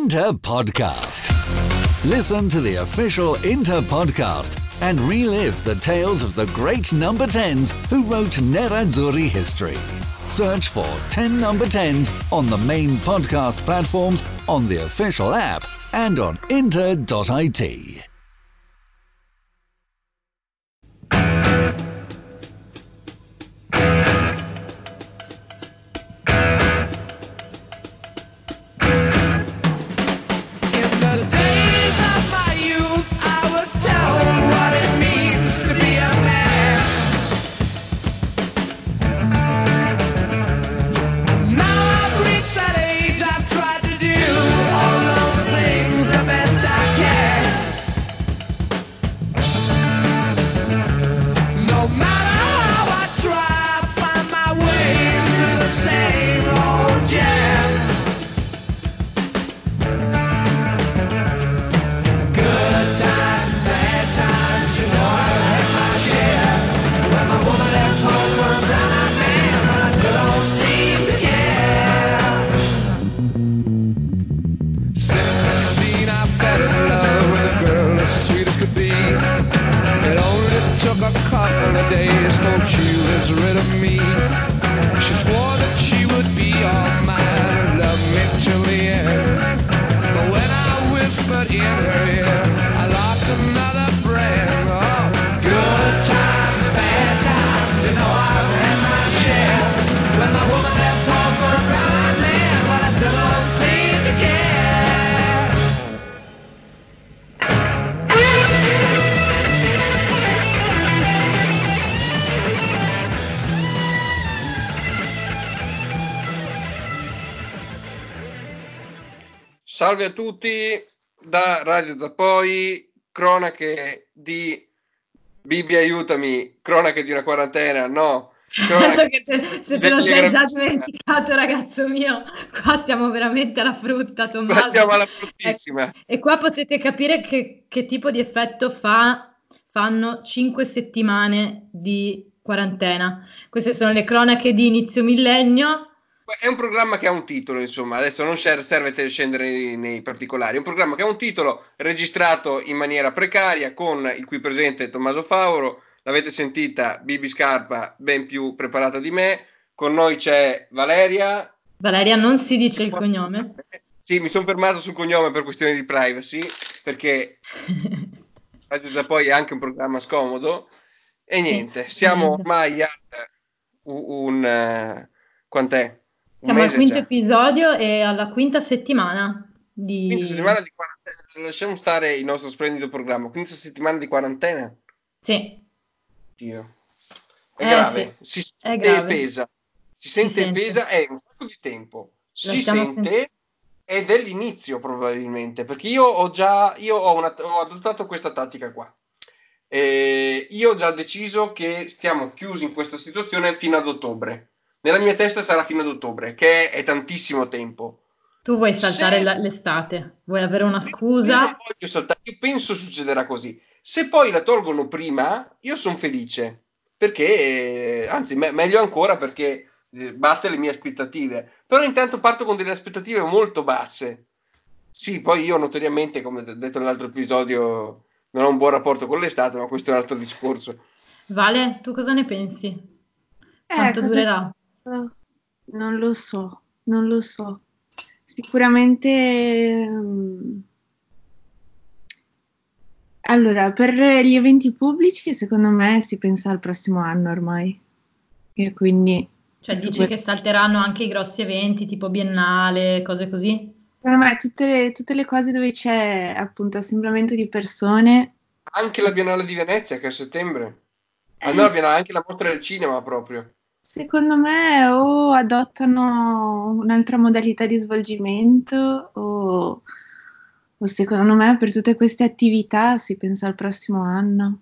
Inter Podcast. Listen to the official Inter Podcast and relive the tales of the great number 10s who wrote Nerazzurri history. Search for 10 number 10s on the main podcast platforms, on the official app, and on inter.it. Salve a tutti da Radio Zappoi, cronache di Bibi aiutami, cronache di una quarantena, no. Certo che te- se te lo sei già dimenticato, ragazzo mio, qua stiamo veramente alla frutta, Qua Tommaso. stiamo alla bruttissima. E qua potete capire che, che tipo di effetto fa, fanno cinque settimane di quarantena. Queste sono le cronache di inizio millennio. È un programma che ha un titolo, insomma, adesso non ser- serve te- scendere nei, nei particolari, è un programma che ha un titolo registrato in maniera precaria con il qui presente Tommaso Fauro, l'avete sentita, Bibi Scarpa ben più preparata di me, con noi c'è Valeria, Valeria non si dice il cognome. Sì, mi sono fermato sul cognome per questioni di privacy, perché Radio poi è anche un programma scomodo. E niente, siamo ormai a un... eh, quant'è? Siamo al quinto già. episodio e alla quinta settimana di... Quinta settimana di quarantena. Lasciamo stare il nostro splendido programma. Quinta settimana di quarantena. Sì, Dio. È Eh, grave. sì, Si sente e grave. pesa. Si sente e sente. pesa è un sacco di tempo. Si sente ed è l'inizio probabilmente, perché io ho già io ho, una- ho adottato questa tattica qua. Eh, io ho già deciso che stiamo chiusi in questa situazione fino ad ottobre. Nella mia testa sarà fino ad ottobre, che è tantissimo tempo. tu vuoi saltare Se- la- l'estate, vuoi avere una Io scusa. non voglio saltare- io penso succederà così. Se poi la tolgono prima, io sono felice. Perché, eh, anzi, me- meglio ancora perché eh, batte le mie aspettative. Però intanto parto con delle aspettative molto basse. Sì, poi io notoriamente, come ho detto nell'altro episodio, non ho un buon rapporto con l'estate, ma questo è un altro discorso. Vale, tu cosa ne pensi? Eh, Quanto cosa- durerà? Non lo so, non lo so. Sicuramente... ehm, Allora, per gli eventi pubblici, secondo me si pensa al prossimo anno ormai. E quindi, Cioè dici que- che salteranno anche i grossi eventi tipo biennale, cose così? secondo me, tutte le, tutte le cose dove c'è appunto assemblamento di persone, Anche la Biennale di Venezia, che è a settembre. Eh, Allora viene anche la mostra del cinema proprio. Secondo me o adottano un'altra modalità di svolgimento o, o secondo me per tutte queste attività si pensa al prossimo anno.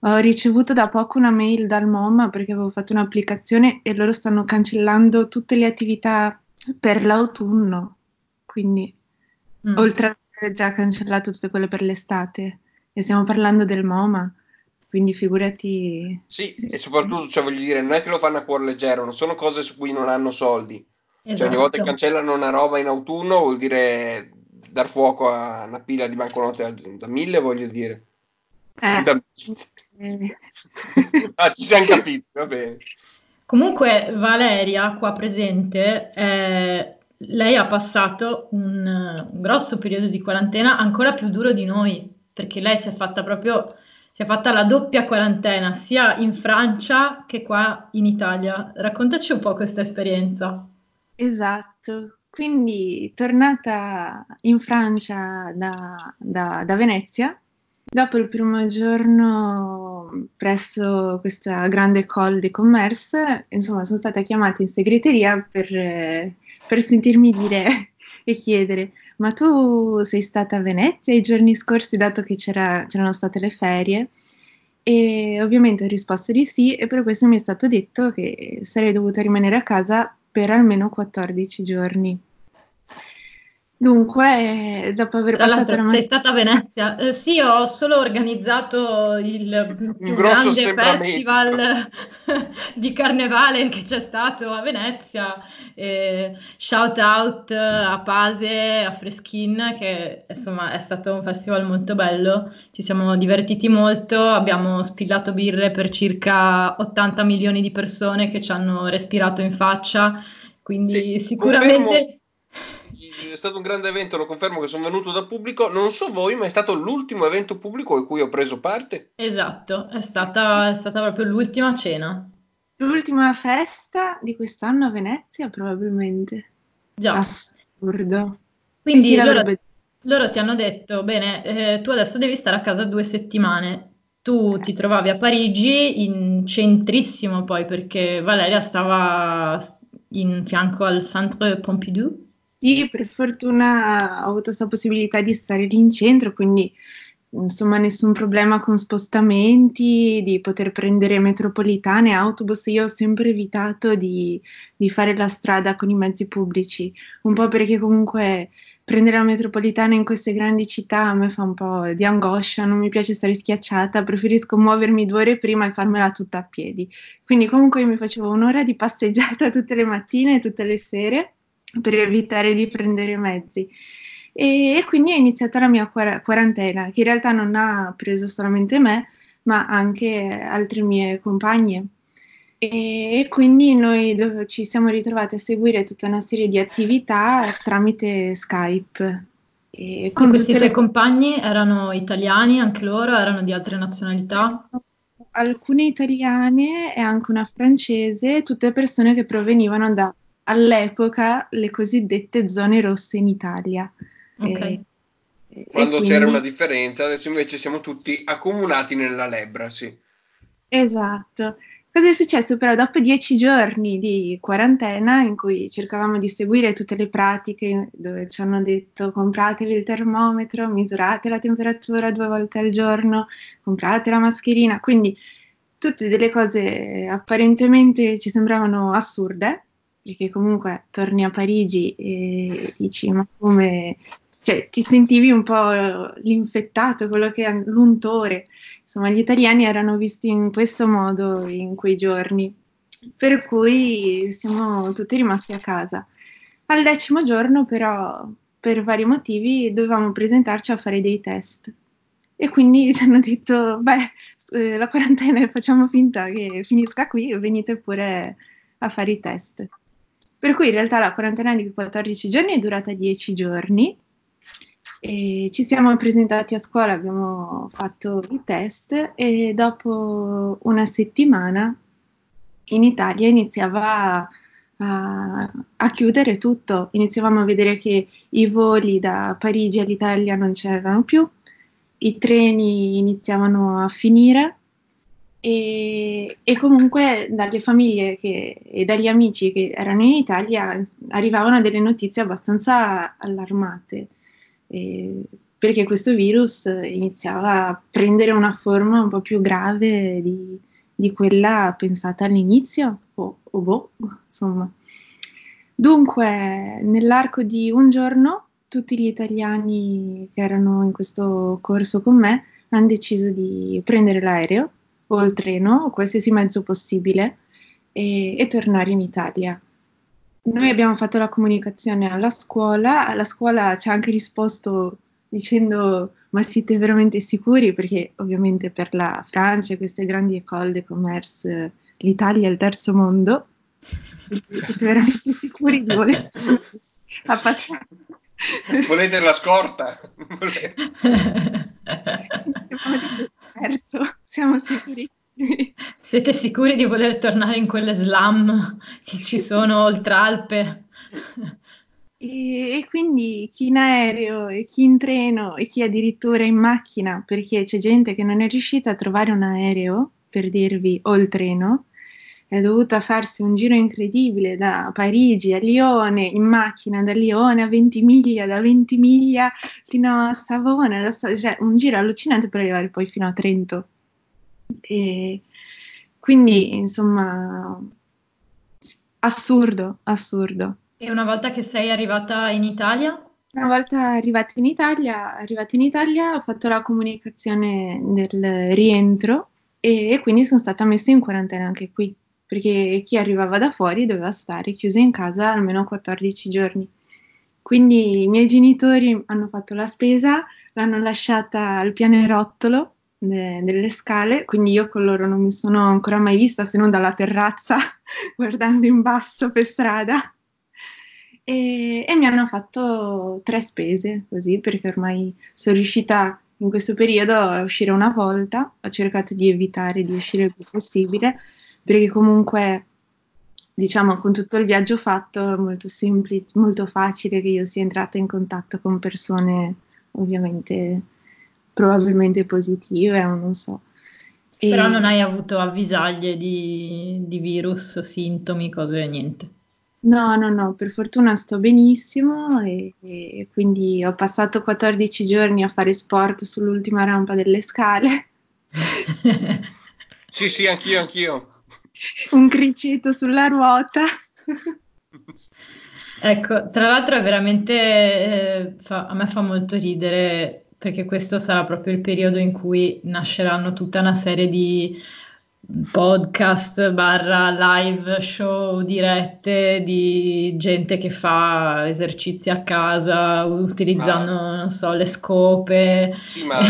Ho ricevuto da poco una mail dal MOM perché avevo fatto un'applicazione e loro stanno cancellando tutte le attività per l'autunno, quindi Mm. oltre ad aver già cancellato tutte quelle per l'estate e stiamo parlando del MoMA, quindi figurati... Sì, e soprattutto, cioè, voglio dire, non è che lo fanno a cuor leggero, non sono cose su cui non hanno soldi. Cioè, ogni volta che Esatto. cancellano una roba in autunno vuol dire dar fuoco a una pila di banconote da mille, voglio dire. Eh, Da- eh, ah, ci siamo capiti, va bene. Comunque Valeria, qua presente, eh, lei ha passato un, un grosso periodo di quarantena ancora più duro di noi, perché lei si è fatta proprio, si è fatta la doppia quarantena, sia in Francia che qua in Italia. Raccontaci un po' questa esperienza. esatto. Quindi, tornata in Francia da, da- da Venezia, dopo il primo giorno presso questa grande école de commerce, insomma, sono stata chiamata in segreteria per, per sentirmi dire e chiedere: Ma tu sei stata a Venezia i giorni scorsi, dato che c'era- c'erano state le ferie? E ovviamente ho risposto di sì, e per questo mi è stato detto che sarei dovuta rimanere a casa per almeno 14 giorni. Dunque, eh, dopo aver Tra passato la sei stata a Venezia? Eh, sì, ho solo organizzato il più grande festival di carnevale che c'è stato a Venezia. Eh, shout out a Pase, a Freschin, che insomma è stato un festival molto bello. Ci siamo divertiti molto, abbiamo spillato birre per circa 80 milioni di persone che ci hanno respirato in faccia. Quindi Sì, sicuramente... confermo- stato un grande evento, lo confermo che sono venuto da pubblico. Non so voi, ma è stato l'ultimo evento pubblico a cui ho preso parte. Esatto, è stata, è stata proprio l'ultima cena. L'ultima festa di quest'anno a Venezia, probabilmente. Già, Assurdo. quindi loro, loro ti hanno detto, bene, eh, tu adesso devi stare a casa due settimane. Tu ti trovavi a Parigi, in centrissimo poi, perché Valeria stava in fianco al Centre Pompidou. Sì, per fortuna ho avuto questa possibilità di stare lì in centro, quindi insomma nessun problema con spostamenti, di poter prendere metropolitane, autobus. Io ho sempre evitato di, di fare la strada con i mezzi pubblici, un po' perché comunque prendere la metropolitana in queste grandi città a me fa un po' di angoscia, non mi piace stare schiacciata, preferisco muovermi due ore prima e farmela tutta a piedi. Quindi comunque io mi facevo un'ora di passeggiata tutte le mattine e tutte le sere per evitare di prendere mezzi. E, e quindi è iniziata la mia quar- quarantena, che in realtà non ha preso solamente me, ma anche altre mie compagne. E, e quindi noi ci siamo ritrovati a seguire tutta una serie di attività tramite Skype. E con Questi tuoi le compagni erano italiani, anche loro erano di altre nazionalità? alcune italiane e anche una francese, tutte persone che provenivano da all'epoca le cosiddette zone rosse in Italia. Ok. E- e Quando quindi- c'era una differenza, adesso invece siamo tutti accomunati nella lebbra, sì. Esatto. Cosa è successo però dopo dieci giorni di quarantena in cui cercavamo di seguire tutte le pratiche dove ci hanno detto compratevi il termometro, misurate la temperatura due volte al giorno, comprate la mascherina, quindi tutte delle cose apparentemente ci sembravano assurde, perché comunque torni a Parigi e dici ma come, cioè ti sentivi un po' l'infettato, quello che ha l'untore. Insomma, gli italiani erano visti in questo modo in quei giorni, per cui siamo tutti rimasti a casa. Al decimo giorno, però, per vari motivi, dovevamo presentarci a fare dei test. E quindi ci hanno detto, beh, eh, la quarantena facciamo finta che finisca qui venite pure a fare i test. Per cui in realtà la quarantena di 14 giorni è durata 10 giorni. E ci siamo presentati a scuola, abbiamo fatto i test e dopo una settimana in Italia iniziava a, a chiudere tutto, iniziavamo a vedere che i voli da Parigi all'Italia non c'erano più, i treni iniziavano a finire e, e comunque dalle famiglie che- e dagli amici che erano in Italia arrivavano delle notizie abbastanza allarmate eh, perché questo virus iniziava a prendere una forma un po' più grave di, di quella pensata all'inizio, o, o boh, insomma. Dunque, nell'arco di un giorno, tutti gli italiani che erano in questo corso con me hanno deciso di prendere l'aereo o il treno o qualsiasi mezzo possibile e, e tornare in Italia. noi abbiamo fatto la comunicazione alla scuola, la scuola ci ha anche risposto dicendo ma siete veramente sicuri? Perché ovviamente per la Francia e queste grandi école de commerce l'Italia è il terzo mondo, siete veramente sicuri di voler affacciare? Volete la scorta? certo, siamo sicuri. Siete sicuri di voler tornare in quelle slam che ci sono oltre Alpe? E, e, quindi chi in aereo e chi in treno e chi addirittura in macchina, perché c'è gente che non è riuscita a trovare un aereo, per dirvi, o il treno, è dovuta farsi un giro incredibile da Parigi a Lione in macchina, da Lione a 20 miglia, da 20 miglia fino a Savona, cioè un giro allucinante per arrivare poi fino a Trento. E quindi, insomma, assurdo, assurdo. E una volta che sei arrivata in Italia? Una volta arrivata in Italia, arrivata in Italia ho fatto la comunicazione del rientro e quindi sono stata messa in quarantena anche qui perché chi arrivava da fuori doveva stare chiuso in casa almeno 14 giorni. Quindi i miei genitori hanno fatto la spesa, l'hanno lasciata al pianerottolo de- delle scale, quindi io con loro non mi sono ancora mai vista se non dalla terrazza, guardando in basso per strada. E, e mi hanno fatto tre spese così, perché ormai sono riuscita in questo periodo a uscire una volta, ho cercato di evitare di uscire il più possibile perché comunque diciamo con tutto il viaggio fatto è molto semplice, molto facile che io sia entrata in contatto con persone ovviamente probabilmente positive o non so. E... Però non hai avuto avvisaglie di, di virus, sintomi, cose, niente. No, no, no, per fortuna sto benissimo e, e, quindi ho passato 14 giorni a fare sport sull'ultima rampa delle scale. sì, sì, anch'io, anch'io un criceto sulla ruota. ecco, tra l'altro è veramente, eh, fa, a me fa molto ridere perché questo sarà proprio il periodo in cui nasceranno tutta una serie di podcast barra live show dirette di gente che fa esercizi a casa utilizzando, ma... non so, le scope. Sì, ma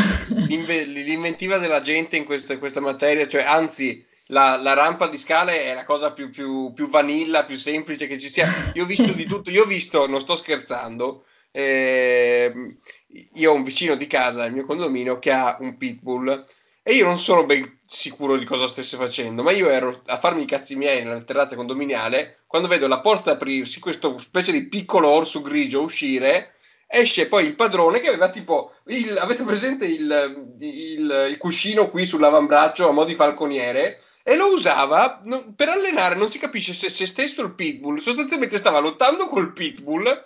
l'inventiva della gente in questa, questa materia, cioè anzi la, la, rampa di scale è la cosa più, più, più, vanilla, più semplice che ci sia. Io ho visto di tutto, io ho visto, non sto scherzando, eh, io ho un vicino di casa nel mio condominio che ha un pitbull e io non sono ben sicuro di cosa stesse facendo, ma io ero a farmi i cazzi miei nella terrazza condominiale quando vedo la porta aprirsi, questo specie di piccolo orso grigio uscire esce poi il padrone che aveva tipo il, avete presente il, il, il, cuscino qui sull'avambraccio a mo' di falconiere e lo usava per allenare, non si capisce se se stesso il pitbull, sostanzialmente stava lottando col pitbull,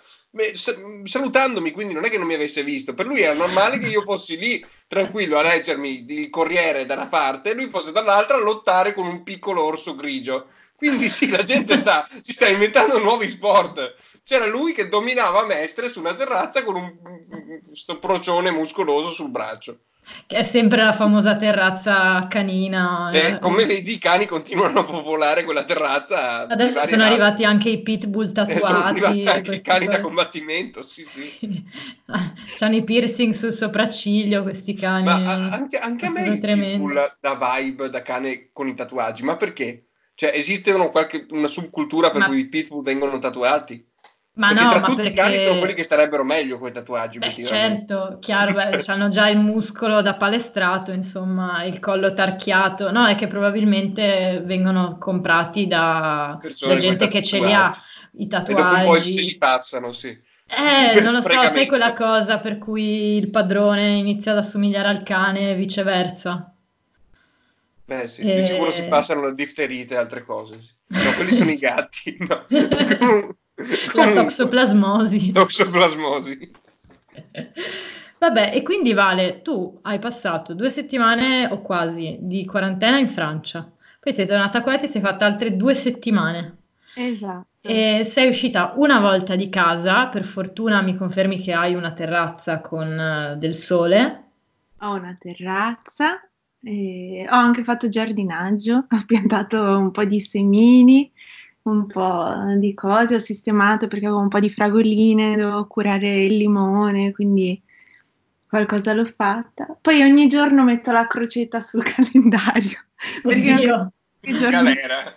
salutandomi, quindi non è che non mi avesse visto, per lui era normale che io fossi lì tranquillo a leggermi il Corriere da una parte e lui fosse dall'altra a lottare con un piccolo orso grigio. Quindi sì, la gente sta, si sta inventando nuovi sport. C'era lui che dominava Mestre su una terrazza con un, un procione muscoloso sul braccio. Che è sempre la famosa terrazza canina. Eh, come vedi, i cani continuano a popolare quella terrazza. Adesso sono arrivati anche i pitbull tatuati. Eh, sono arrivati anche i cani da combattimento, sì, sì. Hanno i piercing sul sopracciglio questi cani. Ma anche, anche a me il pitbull da vibe, da cane con i tatuaggi, ma perché? Cioè, esiste qualche, una subcultura per ma... cui i pitbull vengono tatuati? Ma perché no, tra ma tutti perché... i cani sono quelli che starebbero meglio con i tatuaggi. Beh, certo, chiaro, beh, hanno già il muscolo da palestrato, insomma, il collo tarchiato. No, è che probabilmente vengono comprati da, da gente che ce li ha, i tatuaggi. E dopo poi se li passano, sì. Eh, non lo so, sai quella cosa per cui il padrone inizia ad assomigliare al cane e viceversa. Beh, sì, e... di sicuro si passano la difterite e altre cose. No, quelli sono i gatti. No. La toxoplasmosi. Toxoplasmosi. Vabbè, e quindi Vale, tu hai passato due settimane o quasi di quarantena in Francia, poi sei tornata qua e ti sei fatta altre due settimane. Esatto. E sei uscita una volta di casa, per fortuna mi confermi che hai una terrazza con uh, del sole. Ho una terrazza, ho anche fatto giardinaggio, ho piantato un po' di semini, un po' di cose, ho sistemato perché avevo un po' di fragoline, dovevo curare il limone, quindi qualcosa l'ho fatta. Poi ogni giorno metto la crocetta sul calendario. Perché Oddio. giorni- Galera.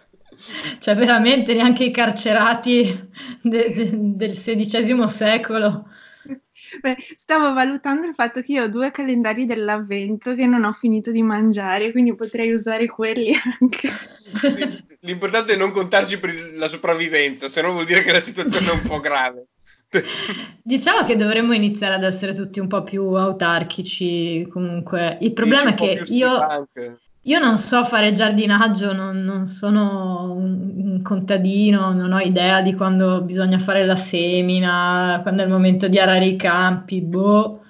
Cioè, veramente neanche i carcerati de- de- del XVI secolo. Beh, stavo valutando il fatto che io ho due calendari dell'avvento che non ho finito di mangiare, quindi potrei usare quelli anche. L'importante è non contarci per la sopravvivenza, se no vuol dire che la situazione è un po' grave. Diciamo che dovremmo iniziare ad essere tutti un po' più autarchici comunque. Il problema è che io, steampunk. Io non so fare giardinaggio, non, non sono un, un contadino, non ho idea di quando bisogna fare la semina, quando è il momento di arare i campi, boh,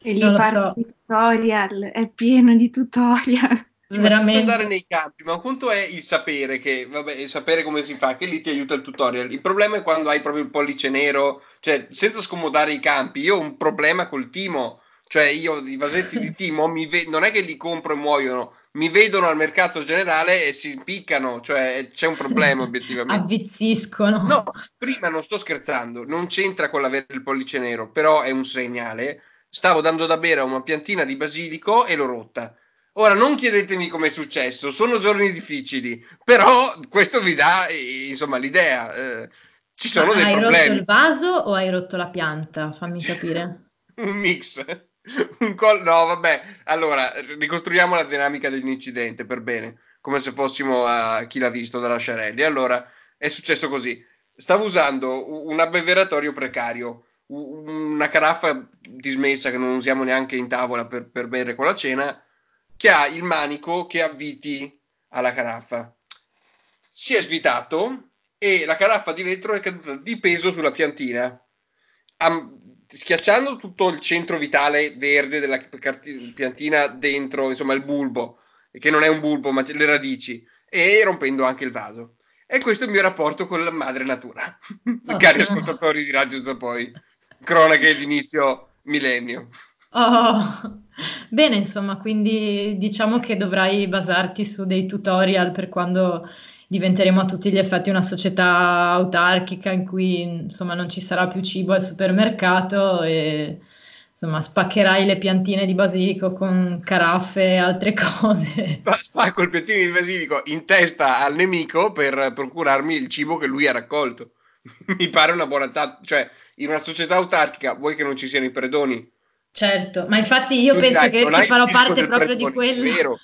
E lì Non lo parlo so. di tutorial, è pieno di tutorial. Sì, veramente. andare nei campi, ma un conto è il sapere, che vabbè, il sapere come si fa, che lì ti aiuta il tutorial. Il problema è quando hai proprio il pollice nero, cioè senza scomodare i campi. Io ho un problema col timo, cioè io i vasetti di timo mi ve- non è che li compro e muoiono, mi vedono al mercato generale e si impiccano, cioè c'è un problema obiettivamente. Avvizziscono. No, prima non sto scherzando, non c'entra con l'avere il pollice nero, però è un segnale. Stavo dando da bere a una piantina di basilico e l'ho rotta. Ora non chiedetemi come è successo, sono giorni difficili, però questo vi dà insomma l'idea. eh, ci sono Ma dei hai rotto problemi. il vaso o hai rotto la pianta? Fammi capire. Un mix. Un col- no, vabbè. Allora, ricostruiamo la dinamica dell'incidente per bene, come se fossimo a chi l'ha visto dalla Sciarelli. Allora, è successo così. Stavo usando un abbeveratorio precario, una caraffa dismessa che non usiamo neanche in tavola per, per bere con la cena, che ha il manico che avviti alla caraffa. Si è svitato e la caraffa di vetro è caduta di peso sulla piantina schiacciando tutto il centro vitale verde della piantina dentro, insomma, il bulbo, che non è un bulbo, ma le radici, e rompendo anche il vaso. E questo è il mio rapporto con la madre natura. Oh. Cari ascoltatori di Radio Zapoi, cronache di inizio millennio. Oh, bene, insomma, quindi diciamo che dovrai basarti su dei tutorial per quando diventeremo a tutti gli effetti una società autarchica in cui insomma non ci sarà più cibo al supermercato e insomma spaccherai le piantine di basilico con caraffe e altre cose. Spa- Spacco il piattino di basilico in testa al nemico per procurarmi il cibo che lui ha raccolto. Mi pare una buona tattica, cioè in una società autarchica vuoi che non ci siano i predoni? Certo, ma infatti io Tu penso dirai, che, che farò parte proprio di predone, è vero.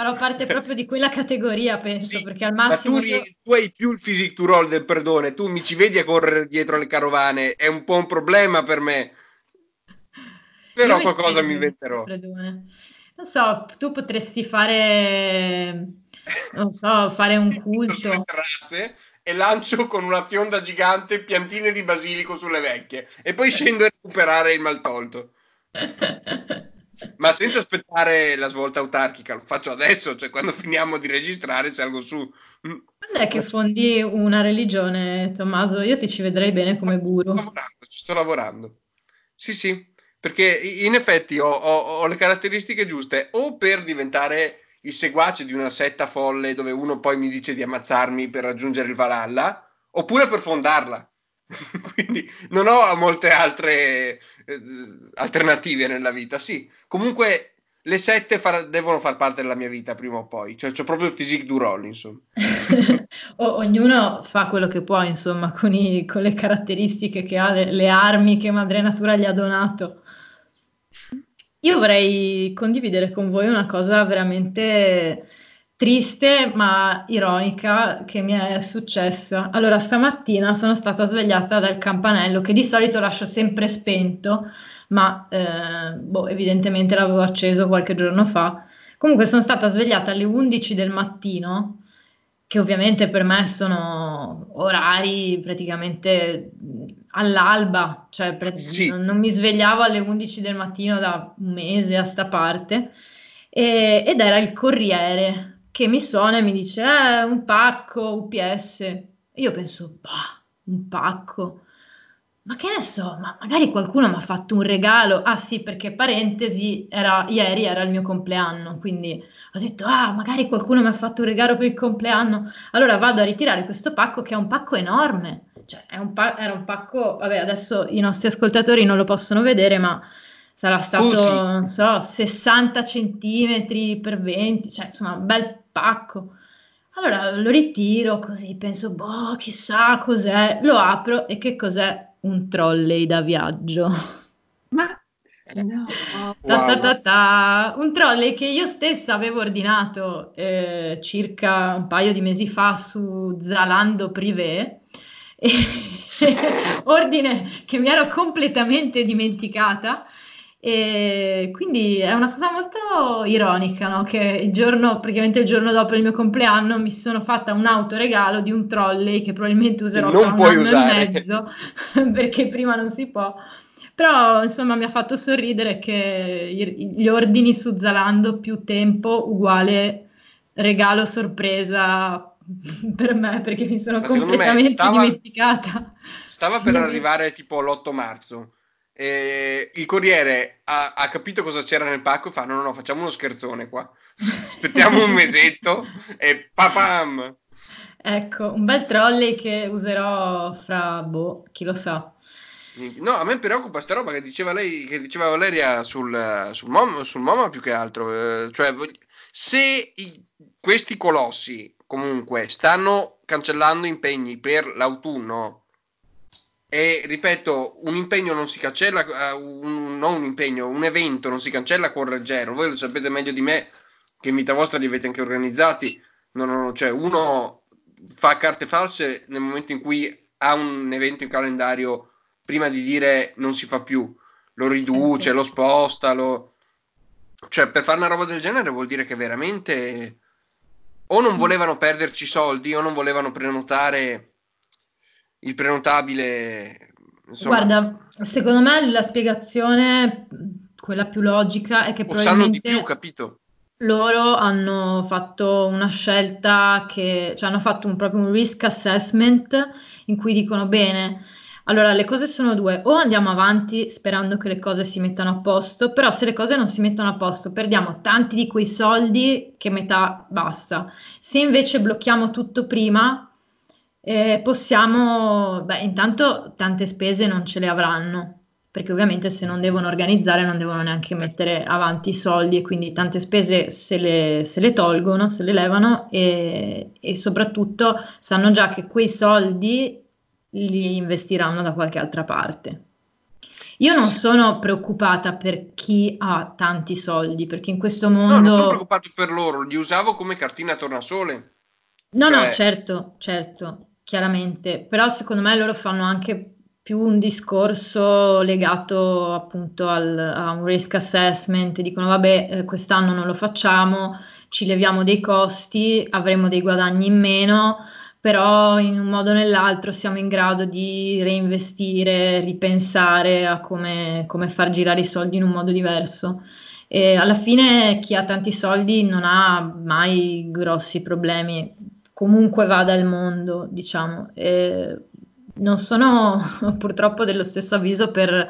Farò parte proprio di quella categoria, penso, Sì, perché al Ma massimo tu, ri- io... tu hai più il physique to roll del perdone, tu mi ci vedi a correre dietro alle carovane, è un po' un problema per me. Però Io qualcosa mi inventerò. Non so, tu potresti fare, non so, fare un culto. terrazze e lancio con una fionda gigante piantine di basilico sulle vecchie e poi scendo a recuperare il maltolto. Ma senza aspettare la svolta autarchica, lo faccio adesso, cioè quando finiamo di registrare salgo su. Mm, Quando è che fondi una religione, Tommaso? Io ti ci vedrei bene come Sto guru. lavorando, ci sto lavorando. Sì, sì, perché in effetti ho, ho- ho le caratteristiche giuste o per diventare il seguace di una setta folle dove uno poi mi dice di ammazzarmi per raggiungere il Valhalla, oppure per fondarla. Quindi non ho molte altre eh, alternative nella vita. Sì, comunque le sette far- devono far parte della mia vita prima o poi. Cioè, c'ho proprio il physique du roll, insomma. O- ognuno fa quello che può, insomma, con, i- con le caratteristiche che ha, le, le armi che Madre Natura gli ha donato. Io vorrei condividere con voi una cosa veramente triste ma ironica che mi è successa. Allora, stamattina sono stata svegliata dal campanello che di solito lascio sempre spento, ma eh, boh, evidentemente l'avevo acceso qualche giorno fa. Comunque sono stata svegliata alle 11 del mattino che ovviamente per me sono orari praticamente mh, all'alba, cioè Sì. non, non mi svegliavo alle 11 del mattino da un mese a sta parte, e- ed era il corriere che mi suona e mi dice, eh, un pacco UPS. E io penso, bah, un pacco. ma che ne so, ma magari qualcuno mi ha fatto un regalo. Ah sì, perché parentesi, era, ieri era il mio compleanno, quindi ho detto, ah, magari qualcuno mi ha fatto un regalo per il compleanno. Allora vado a ritirare questo pacco che è un pacco enorme. Cioè, un pa- era un pacco, vabbè, adesso i nostri ascoltatori non lo possono vedere, ma sarà stato, Così. non so, 60 centimetri per 20, cioè insomma un bel pacco. Allora lo ritiro così, penso, boh, chissà cos'è, lo apro e che cos'è? Un trolley da viaggio. Ma Eh. no. Ta ta ta ta. Un trolley che io stessa avevo ordinato eh, circa un paio di mesi fa su Zalando Privé. E- ordine che mi ero completamente dimenticata. E quindi è una cosa molto ironica, no? Che il giorno, praticamente il giorno dopo il mio compleanno, mi sono fatta un autoregalo di un trolley che probabilmente userò non fra un puoi anno usare. e mezzo, perché prima non si può. Però insomma mi ha fatto sorridere che gli ordini su Zalando più tempo uguale regalo sorpresa per me perché mi sono Ma completamente stava- dimenticata. Stava per arrivare tipo l'8 marzo. E il corriere ha, ha capito cosa c'era nel pacco e fa: No, no, no, facciamo uno scherzone qua. Aspettiamo un mesetto e papam. Ecco, un bel trolley che userò fra, boh, chi lo sa. No, a me preoccupa sta roba che diceva lei, che diceva Valeria sul, sul, Mom- sul MoMA più che altro. eh, cioè, se i- questi colossi comunque stanno cancellando impegni per l'autunno, e ripeto, un impegno non si cancella, eh, un- non un impegno, un evento non si cancella a cuor leggero. Voi lo sapete meglio di me, che in vita vostra li avete anche organizzati. No, no, no, cioè, uno fa carte false nel momento in cui ha un evento in calendario prima di dire non si fa più, lo riduce, Eh lo sposta, lo... cioè per fare una roba del genere vuol dire che veramente o non volevano perderci soldi o non volevano prenotare il prenotabile. Insomma, Guarda, secondo me la spiegazione, quella più logica, è che o sanno di più, capito? loro hanno fatto una scelta che, cioè hanno fatto un, proprio un risk assessment in cui dicono bene, allora le cose sono due, o andiamo avanti sperando che le cose si mettano a posto, però se le cose non si mettono a posto perdiamo tanti di quei soldi che metà basta. Se invece blocchiamo tutto prima, eh, possiamo, beh, intanto tante spese non ce le avranno, perché ovviamente se non devono organizzare non devono neanche mettere avanti i soldi e quindi tante spese se le, se le tolgono, se le levano e, e soprattutto sanno già che quei soldi li investiranno da qualche altra parte. Io non sono preoccupata per chi ha tanti soldi, perché in questo No, non sono mondo... preoccupato per loro, li usavo come cartina tornasole. No, no, Cioè- certo, certo, chiaramente, però secondo me loro fanno anche più un discorso legato appunto al, a un risk assessment, dicono vabbè, eh, quest'anno non lo facciamo, ci leviamo dei costi, avremo dei guadagni in meno, però in un modo o nell'altro siamo in grado di reinvestire, ripensare a come, come far girare i soldi in un modo diverso. E alla fine chi ha tanti soldi non ha mai grossi problemi, comunque vada il mondo, diciamo. E non sono purtroppo dello stesso avviso per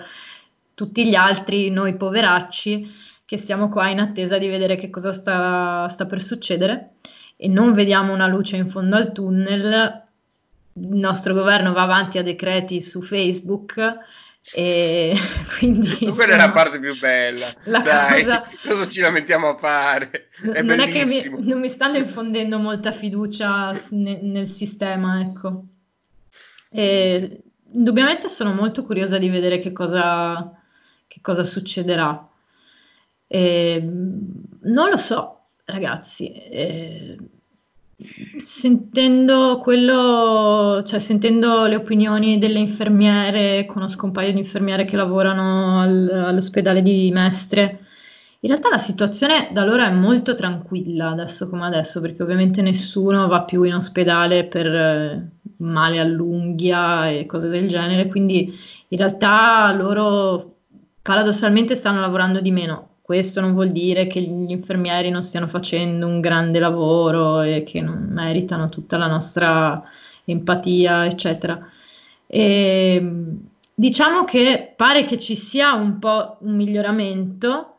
tutti gli altri, noi poveracci, che stiamo qua in attesa di vedere che cosa sta, sta per succedere e non vediamo una luce in fondo al tunnel. Il nostro governo va avanti a decreti su Facebook e quindi Quella è la parte più bella. la Dai, cosa- cosa ci lamentiamo a fare? È non è che mi, non mi stanno infondendo molta fiducia s- ne- nel sistema, ecco. E indubbiamente sono molto curiosa di vedere che cosa, che cosa succederà. E, non lo so, ragazzi. eh, sentendo quello, cioè sentendo le opinioni delle infermiere, conosco un paio di infermiere che lavorano al- all'ospedale di Mestre. In realtà la situazione da loro è molto tranquilla adesso come adesso, perché ovviamente nessuno va più in ospedale per eh, male all'unghia e cose del genere, quindi in realtà loro paradossalmente stanno lavorando di meno. Questo non vuol dire che gli infermieri non stiano facendo un grande lavoro e che non meritano tutta la nostra empatia, eccetera. E, diciamo che pare che ci sia un po' un miglioramento,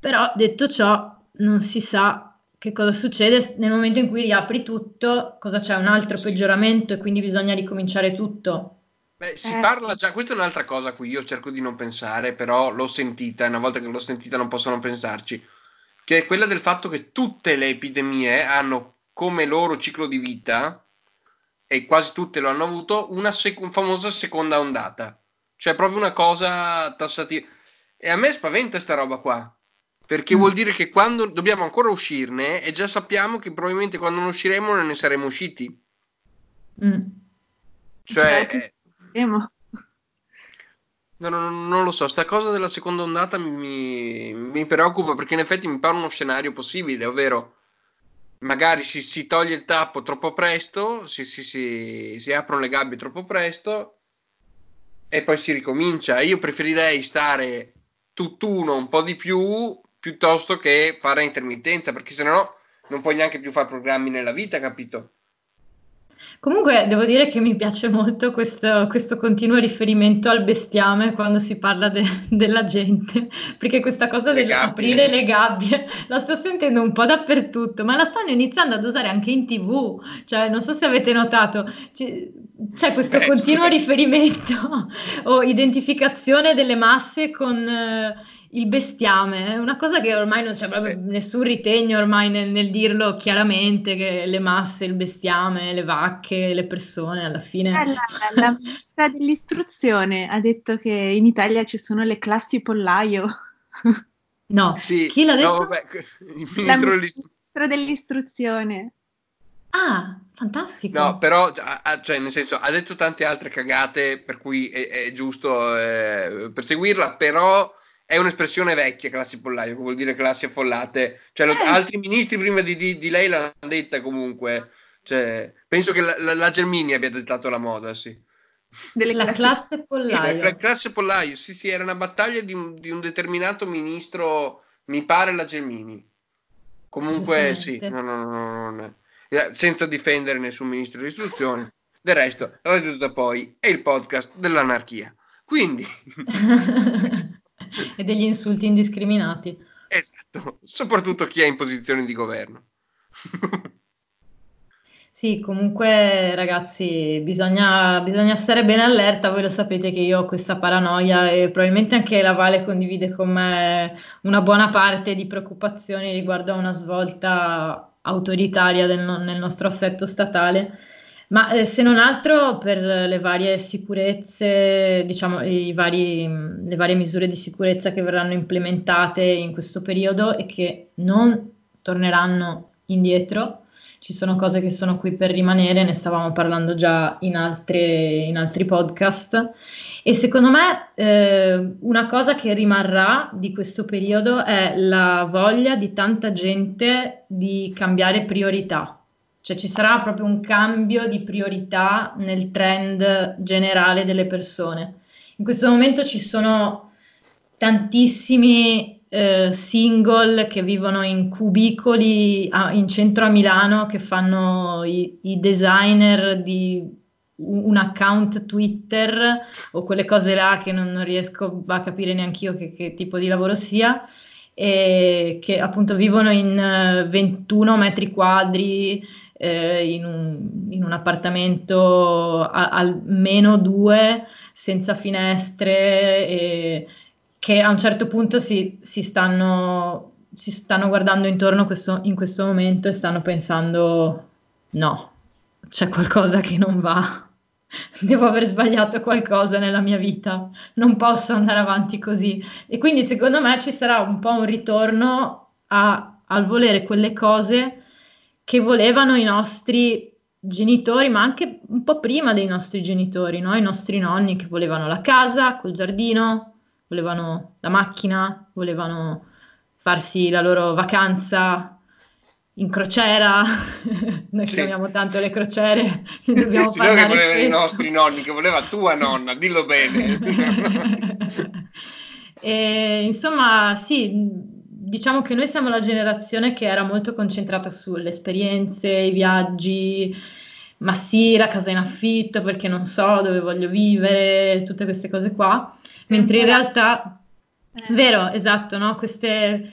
però detto ciò non si sa che cosa succede nel momento in cui riapri tutto, cosa c'è un altro peggioramento e quindi bisogna ricominciare tutto. Beh, si Eh. parla già, questa è un'altra cosa a cui io cerco di non pensare, però l'ho sentita, e una volta che l'ho sentita non posso non pensarci, che è quella del fatto che tutte le epidemie hanno come loro ciclo di vita, e quasi tutte lo hanno avuto, una sec- famosa seconda ondata. Cioè proprio una cosa tassativa. E a me spaventa sta roba qua, perché Mm. vuol dire che quando dobbiamo ancora uscirne, e già sappiamo che probabilmente quando non usciremo non ne saremo usciti. Mm. Cioè... Cioè, Vedremo. No, no, no, non lo so, sta cosa della seconda ondata mi, mi- preoccupa perché in effetti mi pare uno scenario possibile, ovvero magari si, si toglie il tappo troppo presto, si- si- si aprono le gabbie troppo presto e poi si ricomincia. Io preferirei stare tutt'uno un po' di più piuttosto che fare intermittenza, perché sennò non puoi neanche più fare programmi nella vita, capito? Comunque devo dire che mi piace molto questo, questo continuo riferimento al bestiame quando si parla de- della gente, perché questa cosa Le aprire le gabbie la sto sentendo un po' dappertutto, ma la stanno iniziando ad usare anche in TV, cioè non so se avete notato, ci- c'è questo Beh, continuo scusa. riferimento o identificazione delle masse con... eh, il bestiame è una cosa che ormai non c'è proprio nessun ritegno ormai nel, nel dirlo chiaramente che le masse, il bestiame, le vacche, le persone alla fine. Eh, La, la ministra dell'istruzione ha detto che in Italia ci sono le classi pollaio. No, Sì, chi l'ha detto? no, vabbè, il La ministro dell'istruzione. ministra dell'istruzione. Ah, fantastico. No, però, cioè, nel senso, ha detto tante altre cagate per cui è, è giusto eh, perseguirla, però è un'espressione vecchia, classi pollaio, che vuol dire classi affollate. Cioè, lo- Eh. altri ministri prima di, di- di lei l'hanno detta comunque. Cioè, penso che la, la- la Gelmini abbia dettato la moda, sì. Delle La classi- classe La, pollaio. la classe pollaio, sì, sì, era una battaglia di un, di un determinato ministro, mi pare la Gelmini. Comunque, sì, no, no, no, no, no. Eh, senza difendere nessun ministro dell'istruzione. Del resto, Radio Tutta Poi è il podcast dell'anarchia. Quindi, e degli insulti indiscriminati. esatto, soprattutto chi è in posizione di governo. Sì, comunque ragazzi, bisogna, bisogna stare bene allerta, voi lo sapete che io ho questa paranoia e probabilmente anche la Vale condivide con me una buona parte di preoccupazioni riguardo a una svolta autoritaria del nel nostro assetto statale, ma eh, se non altro per le varie sicurezze, diciamo, vari- le varie misure di sicurezza che verranno implementate in questo periodo e che non torneranno indietro ci sono cose che sono qui per rimanere, ne stavamo parlando già in, altre- in altri podcast. E secondo me eh, una cosa che rimarrà di questo periodo è la voglia di tanta gente di cambiare priorità. Cioè ci sarà proprio un cambio di priorità nel trend generale delle persone. In questo momento ci sono tantissimi eh, single che vivono in cubicoli a- in centro a Milano che fanno i, i designer di un un account Twitter o quelle cose là che non, non riesco a capire neanche io che, che tipo di lavoro sia e che appunto vivono in eh, 21 metri quadri eh, in un, in un appartamento a- almeno due senza finestre e che a un certo punto si, si stanno, si stanno guardando intorno questo- in questo momento e stanno pensando no, c'è qualcosa che non va. Devo aver sbagliato qualcosa nella mia vita, non posso andare avanti così. E quindi secondo me ci sarà un po' un ritorno a- al volere quelle cose che volevano i nostri genitori, ma anche un po' prima dei nostri genitori, no? I nostri nonni che volevano la casa col giardino, volevano la macchina, volevano farsi la loro vacanza in crociera. Noi Sì. che amiamo tanto le crociere, ne dobbiamo Sì, non che parlare volevano i nostri nonni, che voleva tua nonna, dillo bene. E, insomma, sì, diciamo che noi siamo la generazione che era molto concentrata sulle esperienze, i viaggi, ma sì, la casa in affitto perché non so dove voglio vivere, tutte queste cose qua, mentre in realtà, Eh. vero, esatto, no? Queste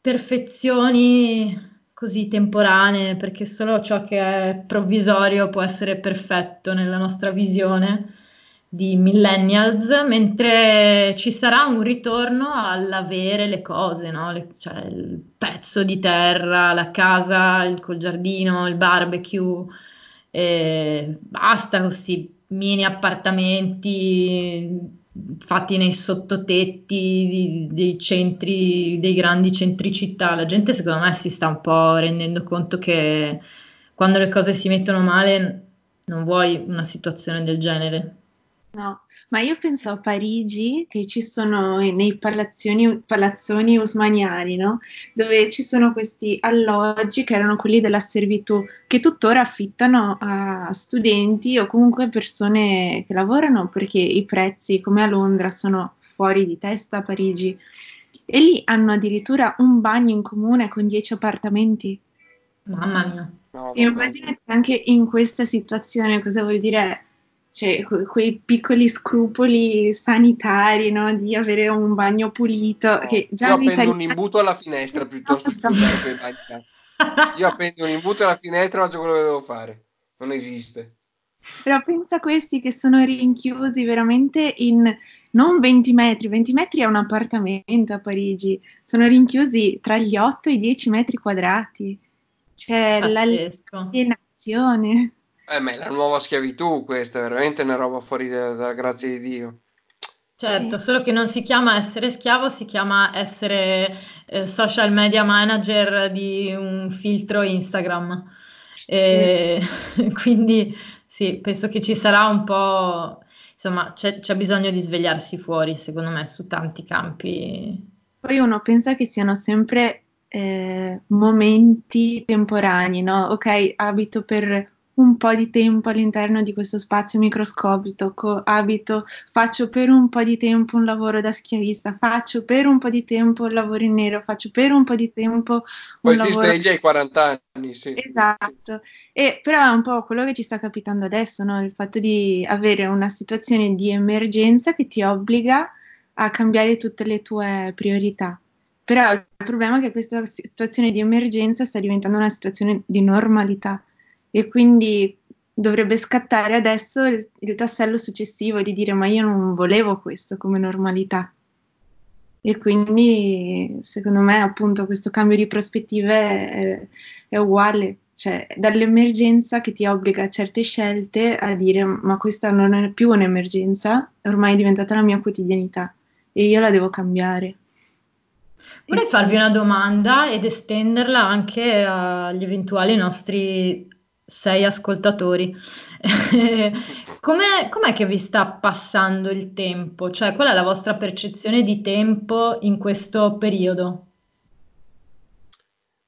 perfezioni così temporanee, perché solo ciò che è provvisorio può essere perfetto nella nostra visione di millennials, mentre ci sarà un ritorno all'avere le cose, no? Le- cioè il pezzo di terra, la casa, il col giardino, il barbecue, e basta questi mini appartamenti fatti nei sottotetti dei centri, dei grandi centri città. La gente secondo me si sta un po' rendendo conto che quando le cose si mettono male non vuoi una situazione del genere. No, ma io penso a Parigi, che ci sono nei palazzoni, palazzoni usmaniani, no? Dove ci sono questi alloggi che erano quelli della servitù, che tuttora affittano a studenti o comunque persone che lavorano, perché i prezzi, come a Londra, sono fuori di testa a Parigi. E lì hanno addirittura un bagno in comune con 10 appartamenti. Mamma mia. No, E immaginate anche in questa situazione cosa vuol dire, cioè, que- quei piccoli scrupoli sanitari, no? Di avere un bagno pulito, che già Io appendo un imbuto alla finestra piuttosto che usare quei bagni. Io appendo un imbuto alla finestra e faccio quello che devo fare. Non esiste. Però pensa a questi che sono rinchiusi veramente in non 20 metri, 20 metri è un appartamento a Parigi, sono rinchiusi tra gli 8 e i 10 metri quadrati. C'è Pazzesco. l'alienazione. Eh, ma è la nuova schiavitù questa, è veramente una roba fuori da- dalla grazia di Dio. Certo, solo che non si chiama essere schiavo, si chiama essere eh, social media manager di un filtro Instagram. E quindi sì, penso che ci sarà un po', insomma, c'è c'è bisogno di svegliarsi fuori, secondo me, su tanti campi. Poi uno pensa che siano sempre eh, momenti temporanei, no? Ok, abito per un po' di tempo all'interno di questo spazio microscopico, abito, faccio per un po' di tempo un lavoro da schiavista, faccio per un po' di tempo un lavoro in nero, faccio per un po' di tempo un Poi ti lavoro... svegli ai 40 anni, sì. Esatto, e però è un po' quello che ci sta capitando adesso, no? Il fatto di avere una situazione di emergenza che ti obbliga a cambiare tutte le tue priorità. Però il problema è che questa situazione di emergenza sta diventando una situazione di normalità e quindi dovrebbe scattare adesso il, il tassello successivo di dire ma io non volevo questo come normalità. E quindi secondo me appunto questo cambio di prospettive è, è uguale, cioè dall'emergenza che ti obbliga a certe scelte a dire ma questa non è più un'emergenza, ormai è diventata la mia quotidianità e io la devo cambiare. Vorrei farvi una domanda ed estenderla anche agli eventuali nostri sei ascoltatori. Com'è, com'è che vi sta passando il tempo? Cioè, qual è la vostra percezione di tempo in questo periodo?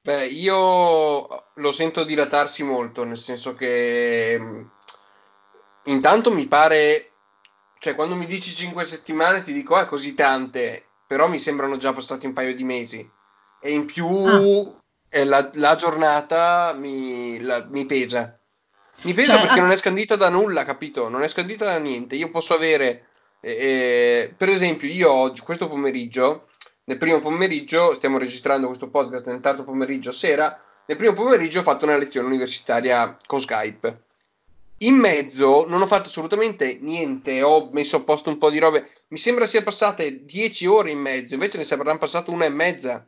Beh, io lo sento dilatarsi molto, nel senso che mh, intanto mi pare, cioè quando mi dici 5 settimane ti dico, eh, così tante, però mi sembrano già passati un paio di mesi. E in più Ah. La, la giornata mi, la- mi pesa. Mi pesa Cioè, perché ah- non è scandita da nulla, capito? Non è scandita da niente. Io posso avere, eh, eh, per esempio, io oggi, questo pomeriggio, nel primo pomeriggio, stiamo registrando questo podcast nel tardo pomeriggio sera, nel primo pomeriggio ho fatto una lezione universitaria con Skype. In mezzo non ho fatto assolutamente niente, ho messo a posto un po' di robe. Mi sembra sia passate 10 ore in mezzo, invece ne saranno passate una e mezza.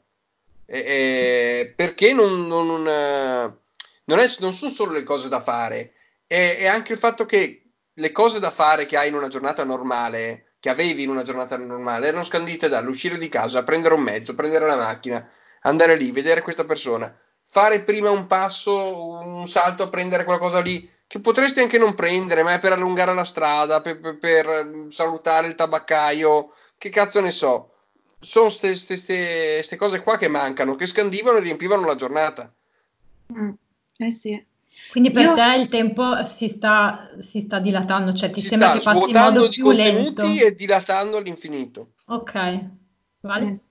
Eh, perché non, non- non, eh, è- non sono solo le cose da fare, è, è anche il fatto che le cose da fare che hai in una giornata normale, che avevi in una giornata normale, erano scandite dall'uscire di casa, prendere un mezzo, prendere la macchina, andare lì, vedere questa persona, fare prima un passo, un salto a prendere qualcosa lì che potresti anche non prendere, ma è per allungare la strada, per, per- per, salutare il tabaccaio, che cazzo ne so. Sono queste cose qua che mancano, che scandivano e riempivano la giornata. Mm, Eh sì. Quindi per Io- te il tempo si sta, si sta dilatando, cioè ti si sembra che passi in modo di più lento? e dilatando all'infinito. Ok, vale? Eh sì.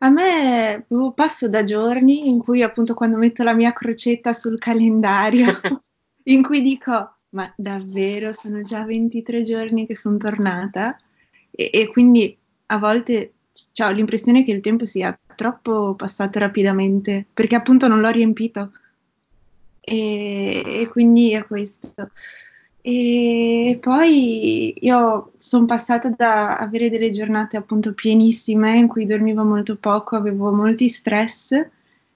A me boh, passo da giorni in cui appunto quando metto la mia crocetta sul calendario in cui dico, ma davvero sono già 23 giorni che sono tornata? E, e quindi a volte ho l'impressione che il tempo sia troppo passato rapidamente, perché appunto non l'ho riempito. E, e quindi è questo. E poi io sono passata da avere delle giornate appunto pienissime in cui dormivo molto poco, avevo molti stress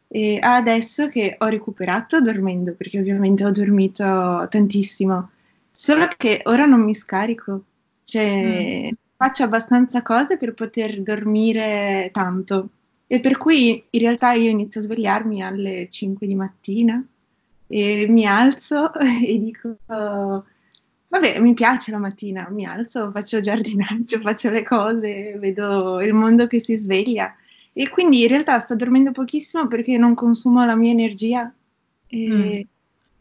e adesso che ho recuperato dormendo, perché ovviamente ho dormito tantissimo, solo che ora non mi scarico, cioè mm. Faccio abbastanza cose per poter dormire tanto e per cui in realtà io inizio a svegliarmi alle 5 di mattina e mi alzo e dico vabbè mi piace la mattina, mi alzo, faccio giardinaggio, faccio le cose, vedo il mondo che si sveglia e quindi in realtà sto dormendo pochissimo perché non consumo la mia energia. E... Mm.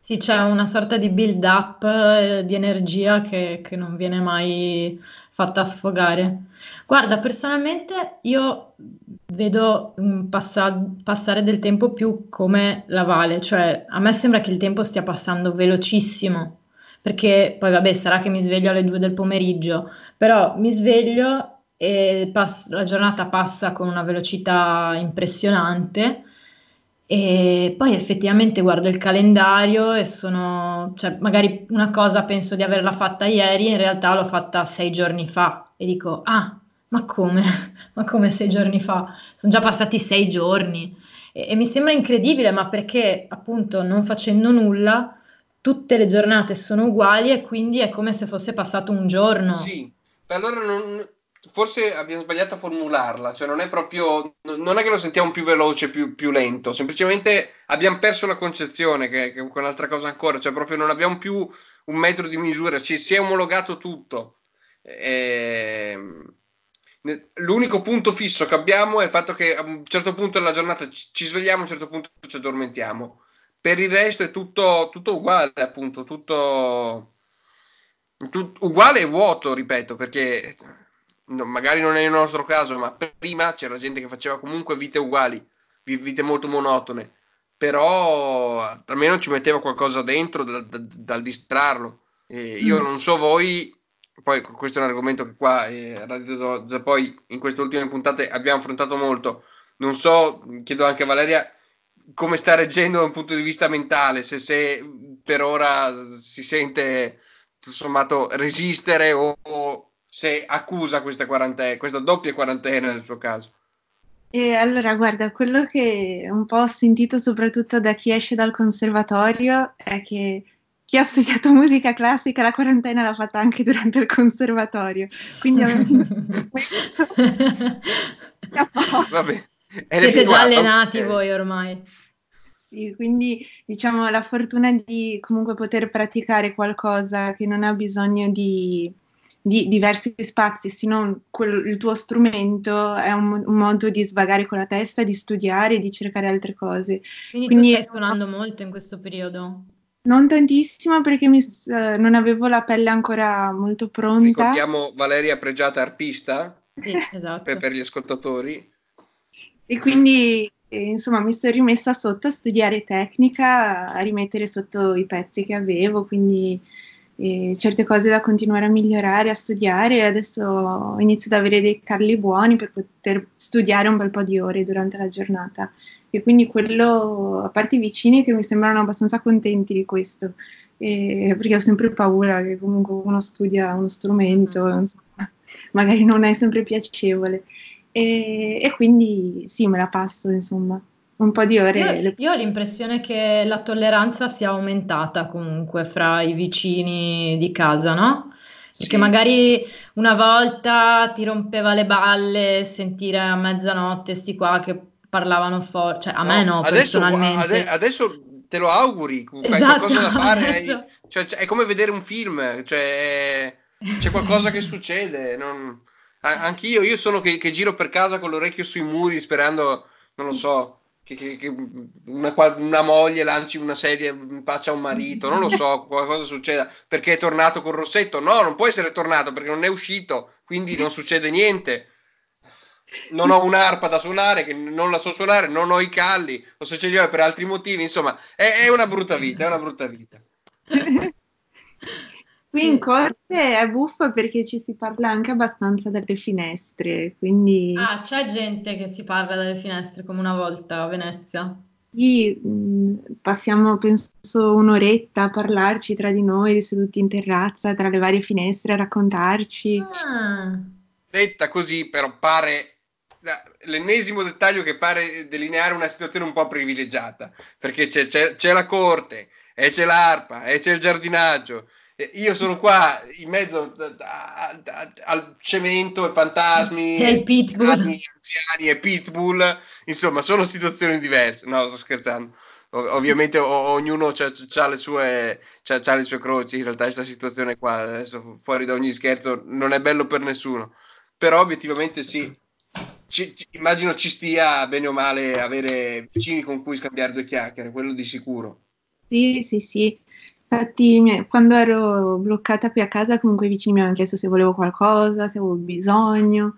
Sì, c'è una sorta di build up eh, di energia che, che, non viene mai fatta sfogare. Guarda, personalmente io vedo um, passa- passare del tempo più come la Vale, cioè a me sembra che il tempo stia passando velocissimo, perché poi vabbè sarà che mi sveglio alle 2 del pomeriggio, però mi sveglio e pass- la giornata passa con una velocità impressionante e poi effettivamente guardo il calendario e sono, cioè magari una cosa penso di averla fatta ieri, in realtà l'ho fatta sei giorni fa e dico, ah, ma come? ma come sei giorni fa? Sono già passati sei giorni e, e mi sembra incredibile, ma perché appunto non facendo nulla tutte le giornate sono uguali e quindi è come se fosse passato un giorno. Sì, allora non, forse abbiamo sbagliato a formularla, cioè non è proprio, non è che lo sentiamo più veloce, più, più lento, semplicemente abbiamo perso la concezione, che, che è un'altra cosa ancora, cioè proprio non abbiamo più un metro di misura, ci si è omologato tutto. E... Ehm, l'unico punto fisso che abbiamo è il fatto che a un certo punto della giornata ci svegliamo, a un certo punto ci addormentiamo. Per il resto è tutto, tutto uguale, appunto, tutto, tutto uguale e vuoto, ripeto, perché no, magari non è il nostro caso, ma prima c'era gente che faceva comunque vite uguali, vite molto monotone, però almeno ci metteva qualcosa dentro dal, dal, dal distrarlo. E io mm. non so voi, poi questo è un argomento che qua eh, Radio poi in queste ultime puntate abbiamo affrontato molto. Non so, chiedo anche a Valeria come sta reggendo da un punto di vista mentale, se, se per ora si sente tutto sommato resistere o, o se accusa questa, quarantena, questa doppia quarantena nel suo caso. E allora, guarda, quello che un po' ho sentito soprattutto da chi esce dal conservatorio è che chi ha studiato musica classica la quarantena l'ha fatta anche durante il conservatorio. Quindi Vabbè, siete già allenati okay. voi ormai. Sì, quindi diciamo la fortuna di comunque poter praticare qualcosa che non ha bisogno di di diversi spazi, se non quel, il tuo strumento è un, un, modo di svagare con la testa, di studiare, di cercare altre cose. Quindi, Quindi tu stai suonando molto in questo periodo? Non tantissimo perché mi, eh, non avevo la pelle ancora molto pronta. Ricordiamo Valeria Pregiata arpista sì, esatto. per, per, gli ascoltatori. E quindi insomma mi sono rimessa sotto a studiare tecnica, a rimettere sotto i pezzi che avevo, quindi certe cose da continuare a migliorare, a studiare. E adesso inizio ad avere dei carli buoni per poter studiare un bel po' di ore durante la giornata. E quindi quello, a parte i vicini che mi sembrano abbastanza contenti di questo, e, perché ho sempre paura che comunque uno studia uno strumento, mm. insomma, magari non è sempre piacevole. E, e quindi sì, me la passo insomma un po' di ore. Io, io, ho l'impressione che la tolleranza sia aumentata comunque fra i vicini di casa, no? Perché sì. magari una volta ti rompeva le balle sentire a mezzanotte sti qua che parlavano forte, cioè a me no, adesso, personalmente. Ade- adesso te lo auguri, esatto, hai qualcosa da fare, adesso... hai, cioè, cioè, è come vedere un film, cioè, c'è qualcosa che succede. Non... Anch'io, io sono che, che giro per casa con l'orecchio sui muri sperando, non lo so, che, che, che una, una, moglie lanci una sedia in faccia a un marito, non lo so, qualcosa succeda perché è tornato con Rossetto. No, non può essere tornato perché non è uscito, quindi non succede niente. Non ho un'arpa da suonare, che non la so suonare, non ho i calli, o se ce li ho per altri motivi, insomma, è, è una brutta vita, è una brutta vita. Qui in corte è buffo perché ci si parla anche abbastanza delle finestre, quindi... Ah, c'è gente che si parla dalle finestre come una volta a Venezia? Sì, mh, passiamo penso un'oretta a parlarci tra di noi, seduti in terrazza, tra le varie finestre, a raccontarci. Ah, Detta così, però pare l'ennesimo dettaglio che pare delineare una situazione un po' privilegiata, perché c'è, c'è- c'è la corte, e c'è l'arpa, e c'è il giardinaggio. Io sono qua in mezzo a- a- al cemento e fantasmi, E pitbull. anziani e pitbull, insomma, sono situazioni diverse. No, sto scherzando. Ov- ovviamente o- ognuno ha le sue, c'ha- c'ha le sue croci. In realtà, questa situazione qua, adesso fuori da ogni scherzo, non è bello per nessuno. Però, obiettivamente, sì. Ci- ci- immagino ci stia bene o male avere vicini con cui scambiare due chiacchiere, quello di sicuro. Sì, sì, sì. Infatti, quando ero bloccata qui a casa, comunque i vicini mi avevano chiesto se volevo qualcosa, se avevo bisogno.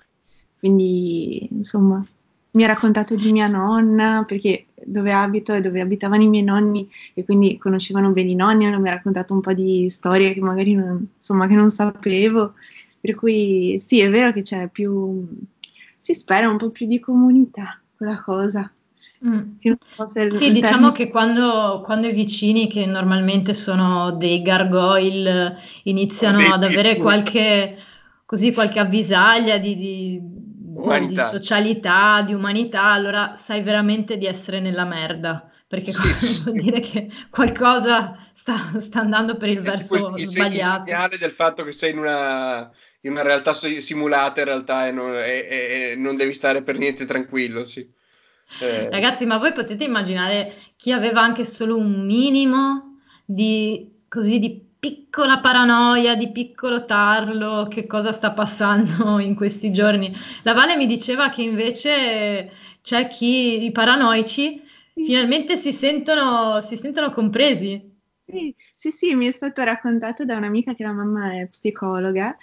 Quindi, insomma, mi ha raccontato di mia nonna, perché dove abito e dove abitavano i miei nonni, e quindi conoscevano bene i nonni, mi ha raccontato un po' di storie che magari non, insomma, che non sapevo. Per cui sì, è vero che c'è più, si spera un po' più di comunità, quella cosa. Mm. Sì, diciamo che quando, quando i vicini, che normalmente sono dei gargoyle, iniziano Dei ad avere qualche, così, qualche avvisaglia di, di- di socialità, di umanità, allora sai veramente di essere nella merda, perché Sì, vuol sì, sì. dire che qualcosa sta, sta andando per il È verso il, il, se- il sbagliato. segnale del fatto che sei in una, in una realtà si- simulata in realtà e non, e- e non devi stare per niente tranquillo, sì. Eh, Ragazzi, ma voi potete immaginare chi aveva anche solo un minimo di così di piccola paranoia, di piccolo tarlo, che cosa sta passando in questi giorni? La Vale mi diceva che invece c'è chi, i paranoici, finalmente si sentono, si sentono compresi. Sì, sì, sì, mi è stato raccontato da un'amica che la mamma è psicologa,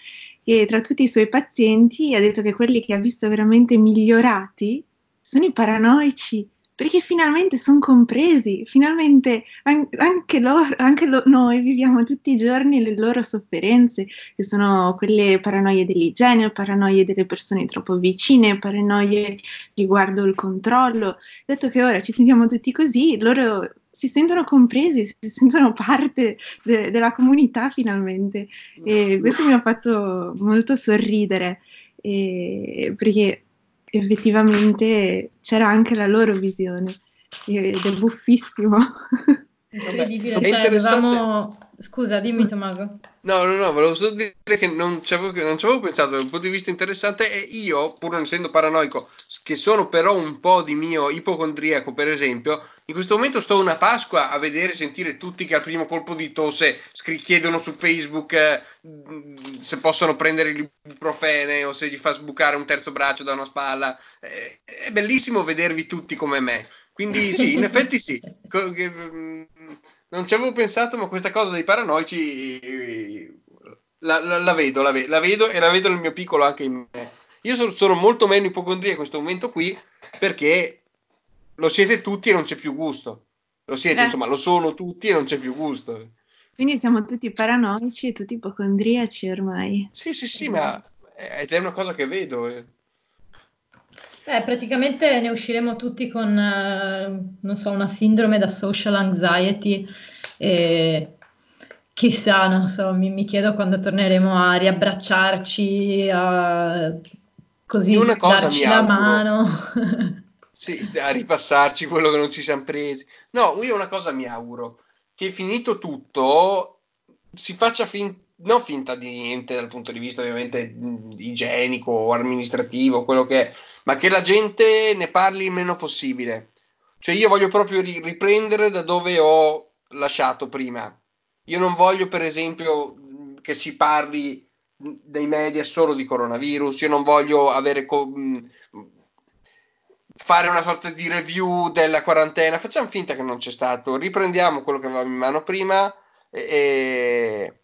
che tra tutti i suoi pazienti ha detto che quelli che ha visto veramente migliorati sono i paranoici, perché finalmente sono compresi, finalmente an- anche loro, anche lo- noi viviamo tutti i giorni le loro sofferenze, che sono quelle paranoie dell'igiene, paranoie delle persone troppo vicine, paranoie riguardo il controllo. Detto che ora ci sentiamo tutti così, loro si sentono compresi, si sentono parte de- della comunità finalmente. E questo mi ha fatto molto sorridere, e- perché effettivamente c'era anche la loro visione ed è buffissimo. Incredibile, cioè interessante. Scusa, dimmi Tommaso. No, no, no, volevo solo dire che non ci avevo, pensato da un punto di vista interessante e io, pur non essendo paranoico, che sono però un po' di mio ipocondriaco, per esempio, in questo momento sto una Pasqua a vedere e sentire tutti che al primo colpo di tosse scri- chiedono su Facebook eh, se possono prendere l'ibuprofene o se gli fa sbucare un terzo braccio da una spalla. Eh, è bellissimo vedervi tutti come me. Quindi sì, in effetti sì. Co- che, non ci avevo pensato, ma questa cosa dei paranoici eh, la, la- la vedo, la, ve- la vedo e la vedo nel mio piccolo anche in me. Io sono, sono molto meno ipocondria in questo momento qui perché lo siete tutti e non c'è più gusto. Lo siete, Eh. insomma, lo sono tutti e non c'è più gusto. Quindi siamo tutti paranoici e tutti ipocondriaci ormai. Sì, sì, sì, ma è, è una cosa che vedo. eh. Eh, praticamente ne usciremo tutti con, eh, non so, una sindrome da social anxiety e chissà, non so, mi, mi chiedo quando torneremo a riabbracciarci, a così Io una cosa darci la auguro. mano. Sì, a ripassarci quello che non ci siamo presi. No, io una cosa mi auguro, che finito tutto si faccia fin- non finta di niente dal punto di vista ovviamente igienico o amministrativo, quello che è, ma che la gente ne parli il meno possibile. Cioè io voglio proprio ri- riprendere da dove ho lasciato prima. Io non voglio, per esempio, che si parli dei media solo di coronavirus, io non voglio avere co- fare una sorta di review della quarantena, facciamo finta che non c'è stato, riprendiamo quello che avevamo in mano prima e,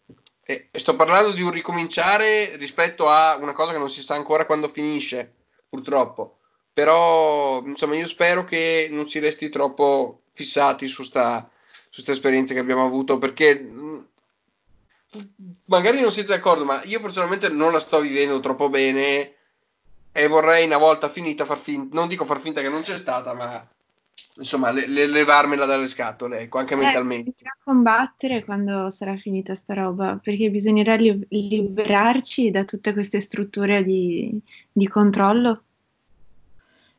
e- sto parlando di un ricominciare rispetto a una cosa che non si sa ancora quando finisce, purtroppo. Però, insomma, io spero che non si resti troppo fissati su sta, queste esperienze che abbiamo avuto, perché mh, magari non siete d'accordo, ma io personalmente non la sto vivendo troppo bene e vorrei una volta finita far finta, non dico far finta che non c'è stata, ma insomma le, le, levarmela dalle scatole, ecco, anche Eh, mentalmente. bisognerà combattere quando sarà finita sta roba, perché bisognerà li- liberarci da tutte queste strutture di, di controllo.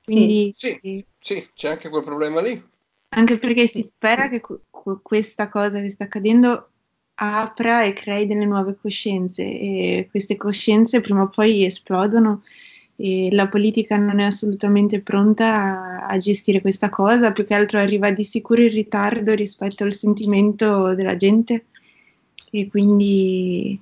Quindi, Sì, sì, c'è anche quel problema lì. anche perché si spera che que- questa cosa che sta accadendo apra e crei delle nuove coscienze e queste coscienze prima o poi esplodono e la politica non è assolutamente pronta a, a gestire questa cosa, più che altro arriva di sicuro in ritardo rispetto al sentimento della gente. E quindi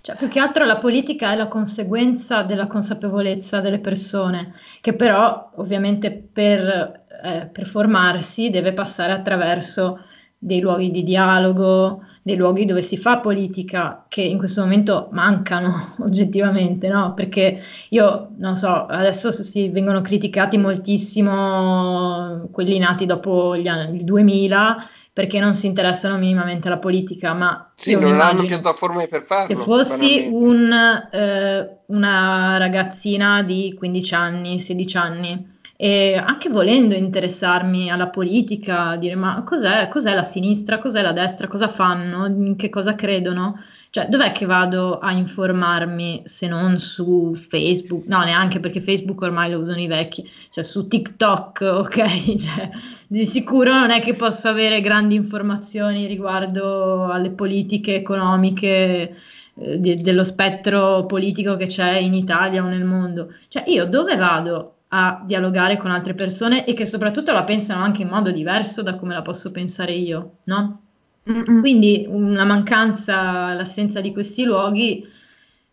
Cioè, più che altro la politica è la conseguenza della consapevolezza delle persone, che però ovviamente per, eh, per formarsi deve passare attraverso dei luoghi di dialogo, dei luoghi dove si fa politica, che in questo momento mancano oggettivamente, no? Perché io non so, adesso si vengono criticati moltissimo quelli nati dopo gli anni 2000 perché non si interessano minimamente alla politica, ma Sì, non hanno piattaforme per farlo. se fossi un, eh, una ragazzina di 15 anni, 16 anni, e anche volendo interessarmi alla politica, dire ma cos'è, cos'è la sinistra, cos'è la destra, cosa fanno, in che cosa credono? Cioè, dov'è che vado a informarmi se non su Facebook? No, neanche perché Facebook ormai lo usano i vecchi, cioè su TikTok, ok? Cioè, di sicuro non è che posso avere grandi informazioni riguardo alle politiche economiche eh, dello spettro politico che c'è in Italia o nel mondo. Cioè, io dove vado a dialogare con altre persone e che soprattutto la pensano anche in modo diverso da come la posso pensare io, no? Quindi una mancanza, l'assenza di questi luoghi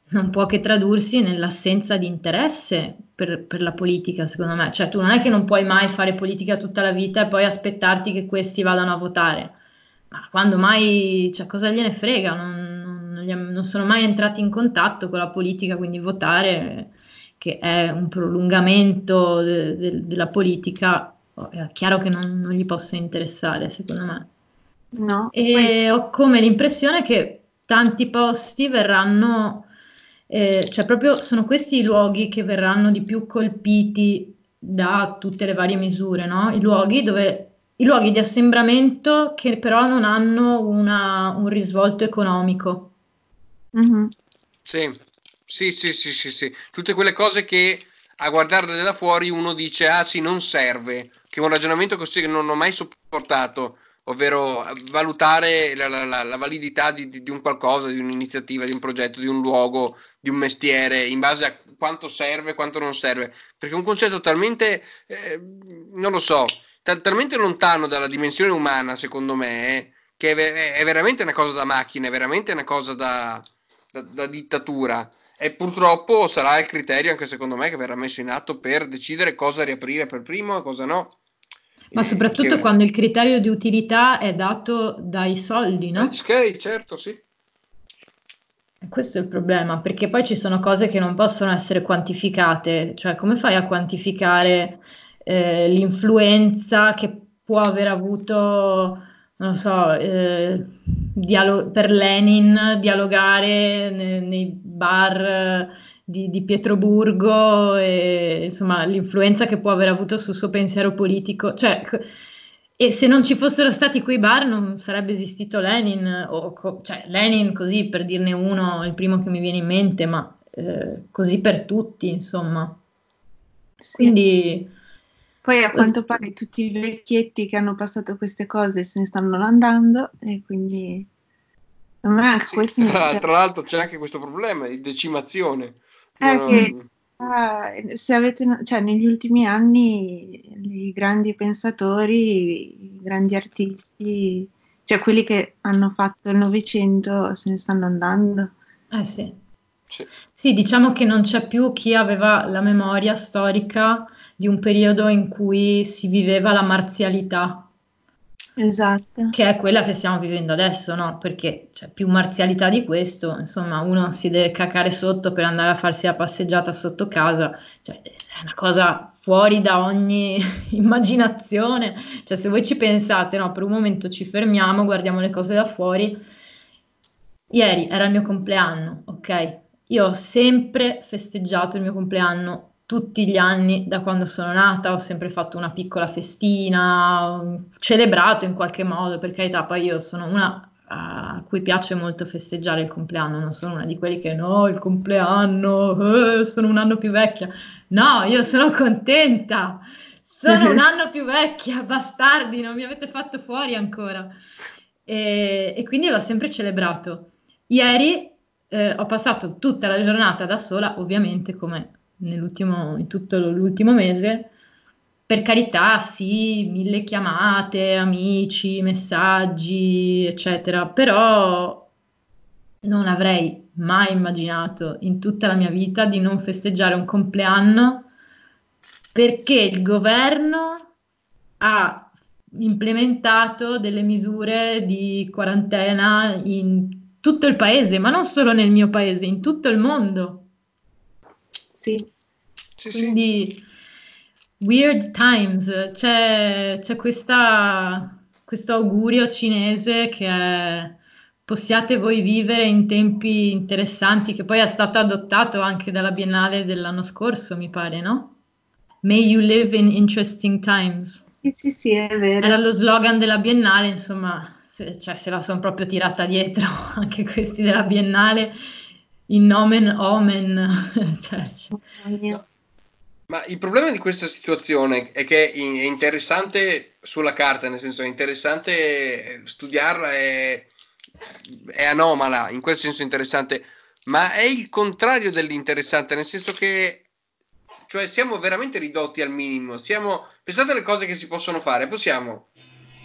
non può che tradursi nell'assenza di interesse per, per la politica, secondo me. Cioè, tu non è che non puoi mai fare politica tutta la vita e poi aspettarti che questi vadano a votare. Ma quando mai, cioè, cosa gliene frega? Non, non non sono mai entrati in contatto con la politica, quindi votare, che è un prolungamento de- de- della politica, è chiaro che non, non gli possa interessare, secondo me. No, E ho come l'impressione che tanti posti verranno, eh, cioè proprio sono questi i luoghi che verranno di più colpiti da tutte le varie misure, no? I luoghi dove, i luoghi di assembramento che però non hanno una- un risvolto economico. Mhm. Sì, sì, sì, sì, sì, sì. Tutte quelle cose che a guardarle da fuori uno dice, ah sì, non serve, che è un ragionamento così che non ho mai sopportato, ovvero valutare la, la- la- validità di, di- un qualcosa, di un'iniziativa, di un progetto, di un luogo, di un mestiere, in base a quanto serve, quanto non serve, perché è un concetto talmente, eh, non lo so, ta- talmente lontano dalla dimensione umana, secondo me, eh, che è, è veramente una cosa da macchina, è veramente una cosa da da, da dittatura e purtroppo sarà il criterio anche secondo me che verrà messo in atto per decidere cosa riaprire per primo e cosa no. Ma soprattutto che- quando il criterio di utilità è dato dai soldi, no? Ok, certo, sì. Questo è il problema, perché poi ci sono cose che non possono essere quantificate, cioè come fai a quantificare eh, l'influenza che può aver avuto, non so, eh, dialo- per Lenin dialogare ne- nei bar di, di Pietroburgo e insomma l'influenza che può aver avuto sul suo pensiero politico, cioè e se non ci fossero stati quei bar non sarebbe esistito Lenin, o co- cioè Lenin così per dirne uno, il primo che mi viene in mente, ma eh, così per tutti, insomma. Sì. Quindi Poi a quanto pare tutti i vecchietti che hanno passato queste cose se ne stanno andando e quindi a me anche Sì, tra, tra l'altro c'è anche questo problema di decimazione. Eh, Non- che- Ah, se avete, cioè, negli ultimi anni i grandi pensatori, i grandi artisti, cioè quelli che hanno fatto il Novecento se ne stanno andando. eh sì. sì. Sì, diciamo che non c'è più chi aveva la memoria storica di un periodo in cui si viveva la marzialità. Esatto. che è quella che stiamo vivendo adesso, no? Perché c'è più marzialità di questo, insomma, uno si deve cacare sotto per andare a farsi la passeggiata sotto casa, cioè è una cosa fuori da ogni immaginazione. Cioè, se voi ci pensate, no, per un momento ci fermiamo, guardiamo le cose da fuori. Ieri era il mio compleanno, ok? Io ho sempre festeggiato il mio compleanno tutti gli anni da quando sono nata, ho sempre fatto una piccola festina, celebrato in qualche modo, per carità, poi io sono una a cui piace molto festeggiare il compleanno, non sono una di quelli che no, il compleanno, eh, sono un anno più vecchia. No, io sono contenta, sono un anno più vecchia, bastardi, non mi avete fatto fuori ancora. E, e quindi l'ho sempre celebrato. Ieri eh, ho passato tutta la giornata da sola, ovviamente come in tutto l'ultimo mese. Per carità, sì, mille chiamate, amici, messaggi, eccetera, però non avrei mai immaginato in tutta la mia vita di non festeggiare un compleanno perché il governo ha implementato delle misure di quarantena in tutto il paese, ma non solo nel mio paese, in tutto il mondo. Sì. Sì, sì. Quindi weird times, c'è, c'è questa, questo augurio cinese che è possiate voi vivere in tempi interessanti, che poi è stato adottato anche dalla Biennale dell'anno scorso, mi pare, no? May you live in interesting times. Sì, sì, sì, è vero. Era lo slogan della Biennale, insomma, se, cioè, se la sono proprio tirata dietro anche questi della Biennale, in nomen omen. cioè. Ma il problema di questa situazione è che è interessante sulla carta, nel senso è interessante studiarla, è, è anomala, in quel senso interessante, ma è il contrario dell'interessante, nel senso che cioè siamo veramente ridotti al minimo. Siamo, pensate alle cose che si possono fare, possiamo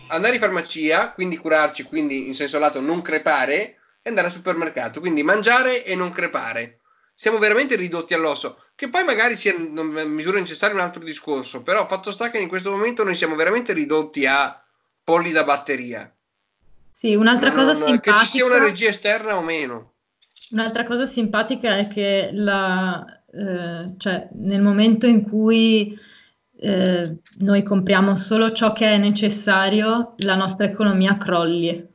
andare in farmacia, quindi curarci, quindi in senso lato non crepare, andare al supermercato, quindi mangiare e non crepare. Siamo veramente ridotti all'osso, che poi magari sia in misura necessaria un altro discorso, però fatto sta che in questo momento noi siamo veramente ridotti a polli da batteria. Sì, un'altra cosa Non- che ci sia una simpatica. regia esterna o meno. Un'altra cosa simpatica è che la, eh, cioè, nel momento in cui eh, noi compriamo solo ciò che è necessario, la nostra economia crolli.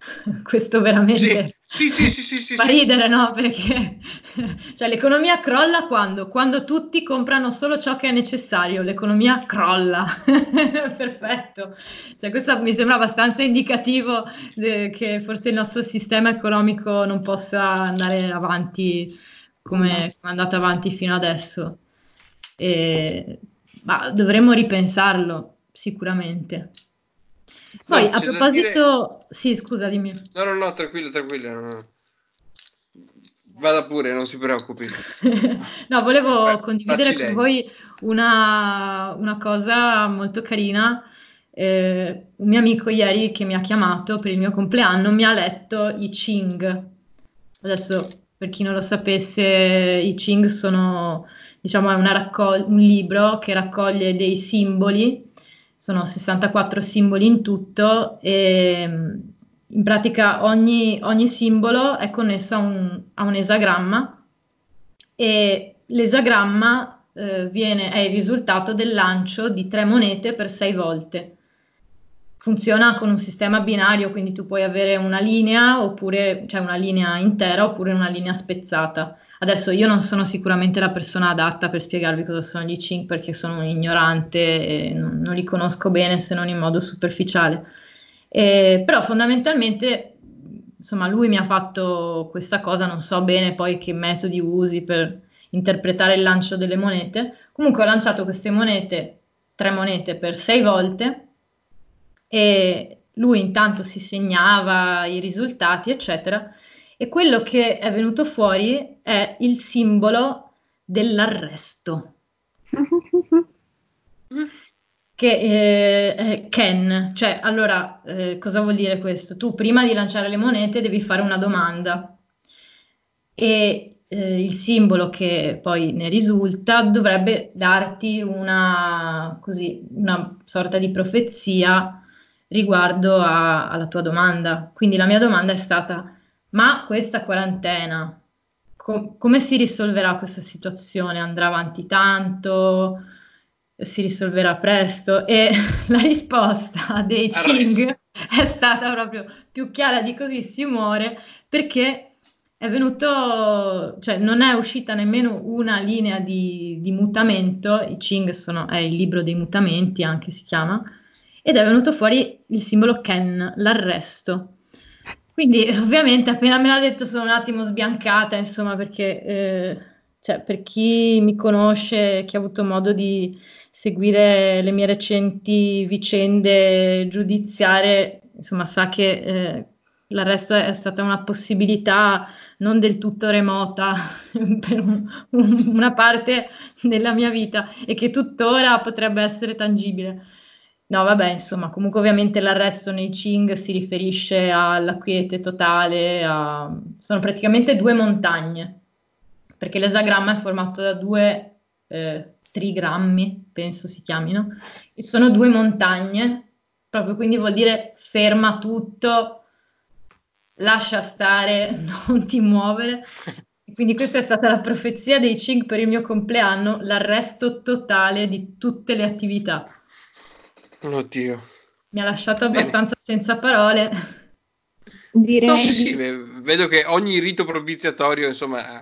Questo veramente Sì, sì, sì, sì, sì, fa sì. ridere, no? Perché cioè, l'economia crolla quando? Quando tutti comprano solo ciò che è necessario, l'economia crolla. Perfetto. Cioè, questo mi sembra abbastanza indicativo eh, che forse il nostro sistema economico non possa andare avanti come, come è andato avanti fino adesso. E, ma dovremmo ripensarlo sicuramente. Poi, No, a proposito, sì, scusa, dimmi. No, no, no, tranquillo, tranquillo. no, no. Vada pure, non si preoccupi. No, volevo Fa- condividere con lei. voi una, una cosa molto carina. Eh, un mio amico ieri che mi ha chiamato per il mio compleanno mi ha letto i Ching. Adesso, per chi non lo sapesse, i Ching sono, diciamo, è una raccol- un libro che raccoglie dei simboli, sono 64 simboli in tutto e mm, in pratica ogni, ogni simbolo è connesso a un, a un esagramma e l'esagramma eh, viene, è il risultato del lancio di tre monete per sei volte. Funziona con un sistema binario, quindi tu puoi avere una linea oppure cioè una linea intera oppure una linea spezzata. Adesso io non sono sicuramente la persona adatta per spiegarvi cosa sono gli Ching perché sono un ignorante e non, non li conosco bene se non in modo superficiale. Eh, però fondamentalmente, insomma, lui mi ha fatto questa cosa, non so bene poi che metodi usi per interpretare il lancio delle monete. Comunque ho lanciato queste monete, tre monete per sei volte e lui intanto si segnava i risultati, eccetera. E quello che è venuto fuori è il simbolo dell'arresto che eh, Ken, cioè allora eh, cosa vuol dire questo? Tu prima di lanciare le monete devi fare una domanda e eh, il simbolo che poi ne risulta dovrebbe darti una, così, una sorta di profezia riguardo a, alla tua domanda. Quindi la mia domanda è stata, ma questa quarantena, co- come si risolverà questa situazione? Andrà avanti tanto? Si risolverà presto? E la risposta dei Ching è stata proprio più chiara di così si muore perché è venuto, cioè non è uscita nemmeno una linea di, di mutamento, i Ching sono, è il libro dei mutamenti anche si chiama, ed è venuto fuori il simbolo Ken, l'arresto. Quindi ovviamente appena me l'ha detto sono un attimo sbiancata, insomma, perché eh, cioè, per chi mi conosce, chi ha avuto modo di seguire le mie recenti vicende giudiziarie, insomma, sa che eh, l'arresto è stata una possibilità non del tutto remota per un, un, una parte della mia vita e che tuttora potrebbe essere tangibile. No, vabbè, insomma, comunque ovviamente l'arresto nei Ching si riferisce alla quiete totale, a... sono praticamente due montagne, perché l'esagramma è formato da due eh, trigrammi, penso si chiamino, e sono due montagne, proprio quindi vuol dire ferma tutto, lascia stare, non ti muovere. Quindi questa è stata la profezia dei Ching per il mio compleanno, l'arresto totale di tutte le attività. Oddio. Mi ha lasciato abbastanza Bene. senza parole. Direi no, sì, sì, vedo che ogni rito propiziatorio, insomma,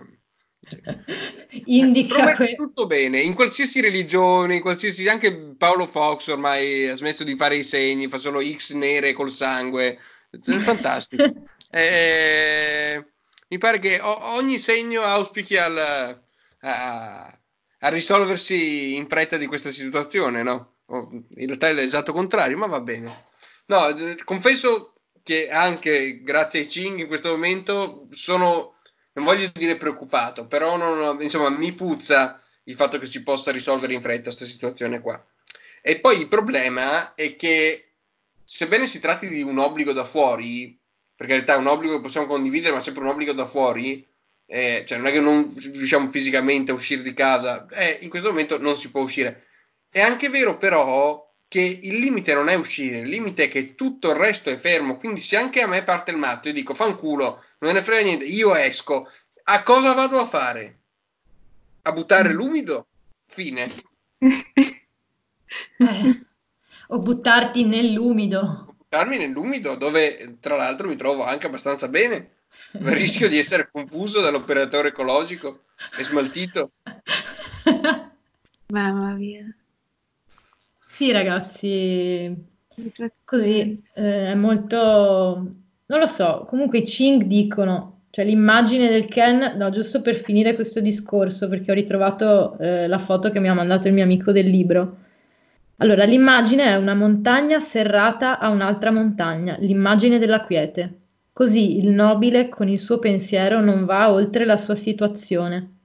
indica que- tutto bene in qualsiasi religione, in qualsiasi anche Paolo Fox ormai ha smesso di fare i segni, fa solo X nere col sangue. Fantastico. Eh, mi pare che o- ogni segno auspichi al, a, a, risolversi in fretta di questa situazione, no? In realtà è l'esatto contrario, ma va bene. No, confesso che anche grazie ai Ching in questo momento sono, non voglio dire preoccupato, però non, insomma mi puzza il fatto che si possa risolvere in fretta questa situazione qua. E poi il problema è che sebbene si tratti di un obbligo da fuori, per carità è un obbligo che possiamo condividere, ma sempre un obbligo da fuori, eh, cioè non è che non riusciamo fisicamente a uscire di casa, eh, in questo momento non si può uscire. È anche vero però che il limite non è uscire, il limite è che tutto il resto è fermo, quindi se anche a me parte il matto, io dico fanculo, non me ne frega niente, io esco, a cosa vado a fare? A buttare l'umido? Fine. Eh, o buttarti nell'umido buttarmi nell'umido dove tra l'altro mi trovo anche abbastanza bene. Rischio di essere confuso dall'operatore ecologico e smaltito. Mamma mia. Sì, ragazzi, così eh, è molto... Non lo so, comunque i Ching dicono, cioè l'immagine del Ken, no, giusto per finire questo discorso, perché ho ritrovato eh, la foto che mi ha mandato il mio amico del libro allora, l'immagine è una montagna serrata a un'altra montagna, l'immagine della quiete. Così il nobile con il suo pensiero non va oltre la sua situazione.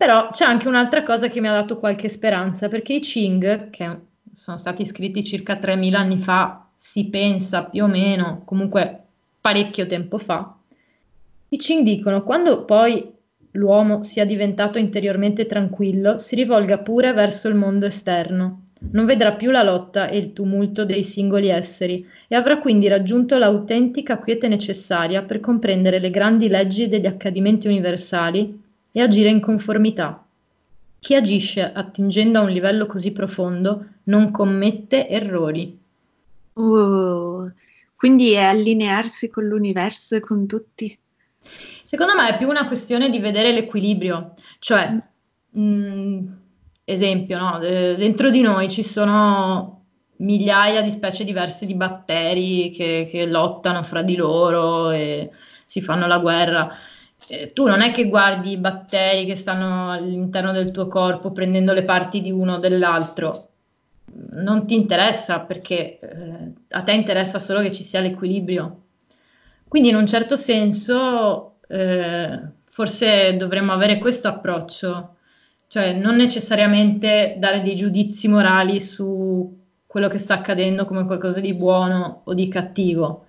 Però c'è anche un'altra cosa che mi ha dato qualche speranza, perché i Qing, che sono stati scritti circa 3000 anni fa, si pensa più o meno, comunque parecchio tempo fa, i Qing dicono quando poi l'uomo sia diventato interiormente tranquillo, si rivolga pure verso il mondo esterno. Non vedrà più la lotta e il tumulto dei singoli esseri e avrà quindi raggiunto l'autentica quiete necessaria per comprendere le grandi leggi degli accadimenti universali e agire in conformità. Chi agisce attingendo a un livello così profondo non commette errori. Uh, quindi è allinearsi con l'universo e con tutti. Secondo me è più una questione di vedere l'equilibrio, cioè mh, mm, esempio, no? dentro di noi ci sono migliaia di specie diverse di batteri che, che lottano fra di loro e si fanno la guerra. Eh, tu non è che guardi i batteri che stanno all'interno del tuo corpo prendendo le parti di uno o dell'altro, non ti interessa perché eh, a te interessa solo che ci sia l'equilibrio. Quindi in un certo senso eh, forse dovremmo avere questo approccio cioè non necessariamente dare dei giudizi morali su quello che sta accadendo come qualcosa di buono o di cattivo,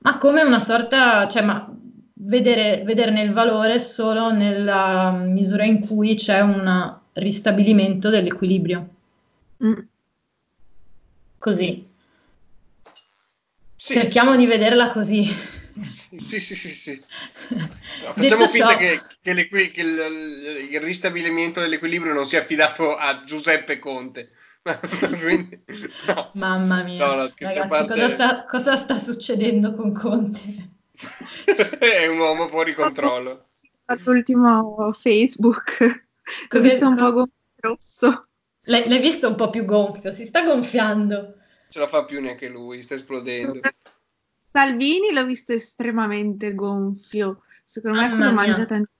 ma come una sorta, cioè ma vedere, vederne il valore solo nella misura in cui c'è un ristabilimento dell'equilibrio. Mm. Così. Sì, Cerchiamo di vederla così. sì, sì, sì, sì. No, Detto facciamo finta ciò- che, che l'equi- che il, il ristabilimento dell'equilibrio non sia affidato a Giuseppe Conte. Quindi, no. Mamma mia, No, no, scherzi a ragazzi, parte- cosa sta, cosa sta succedendo con Conte? È un uomo fuori controllo. L'ultimo Facebook, ho Cos'è- visto un po' gonfio rosso. L'hai, l'hai visto un po' più gonfio, si sta gonfiando. Ce la fa più neanche lui, sta esplodendo. Salvini l'ho visto estremamente gonfio. Secondo me quello mangia tanto.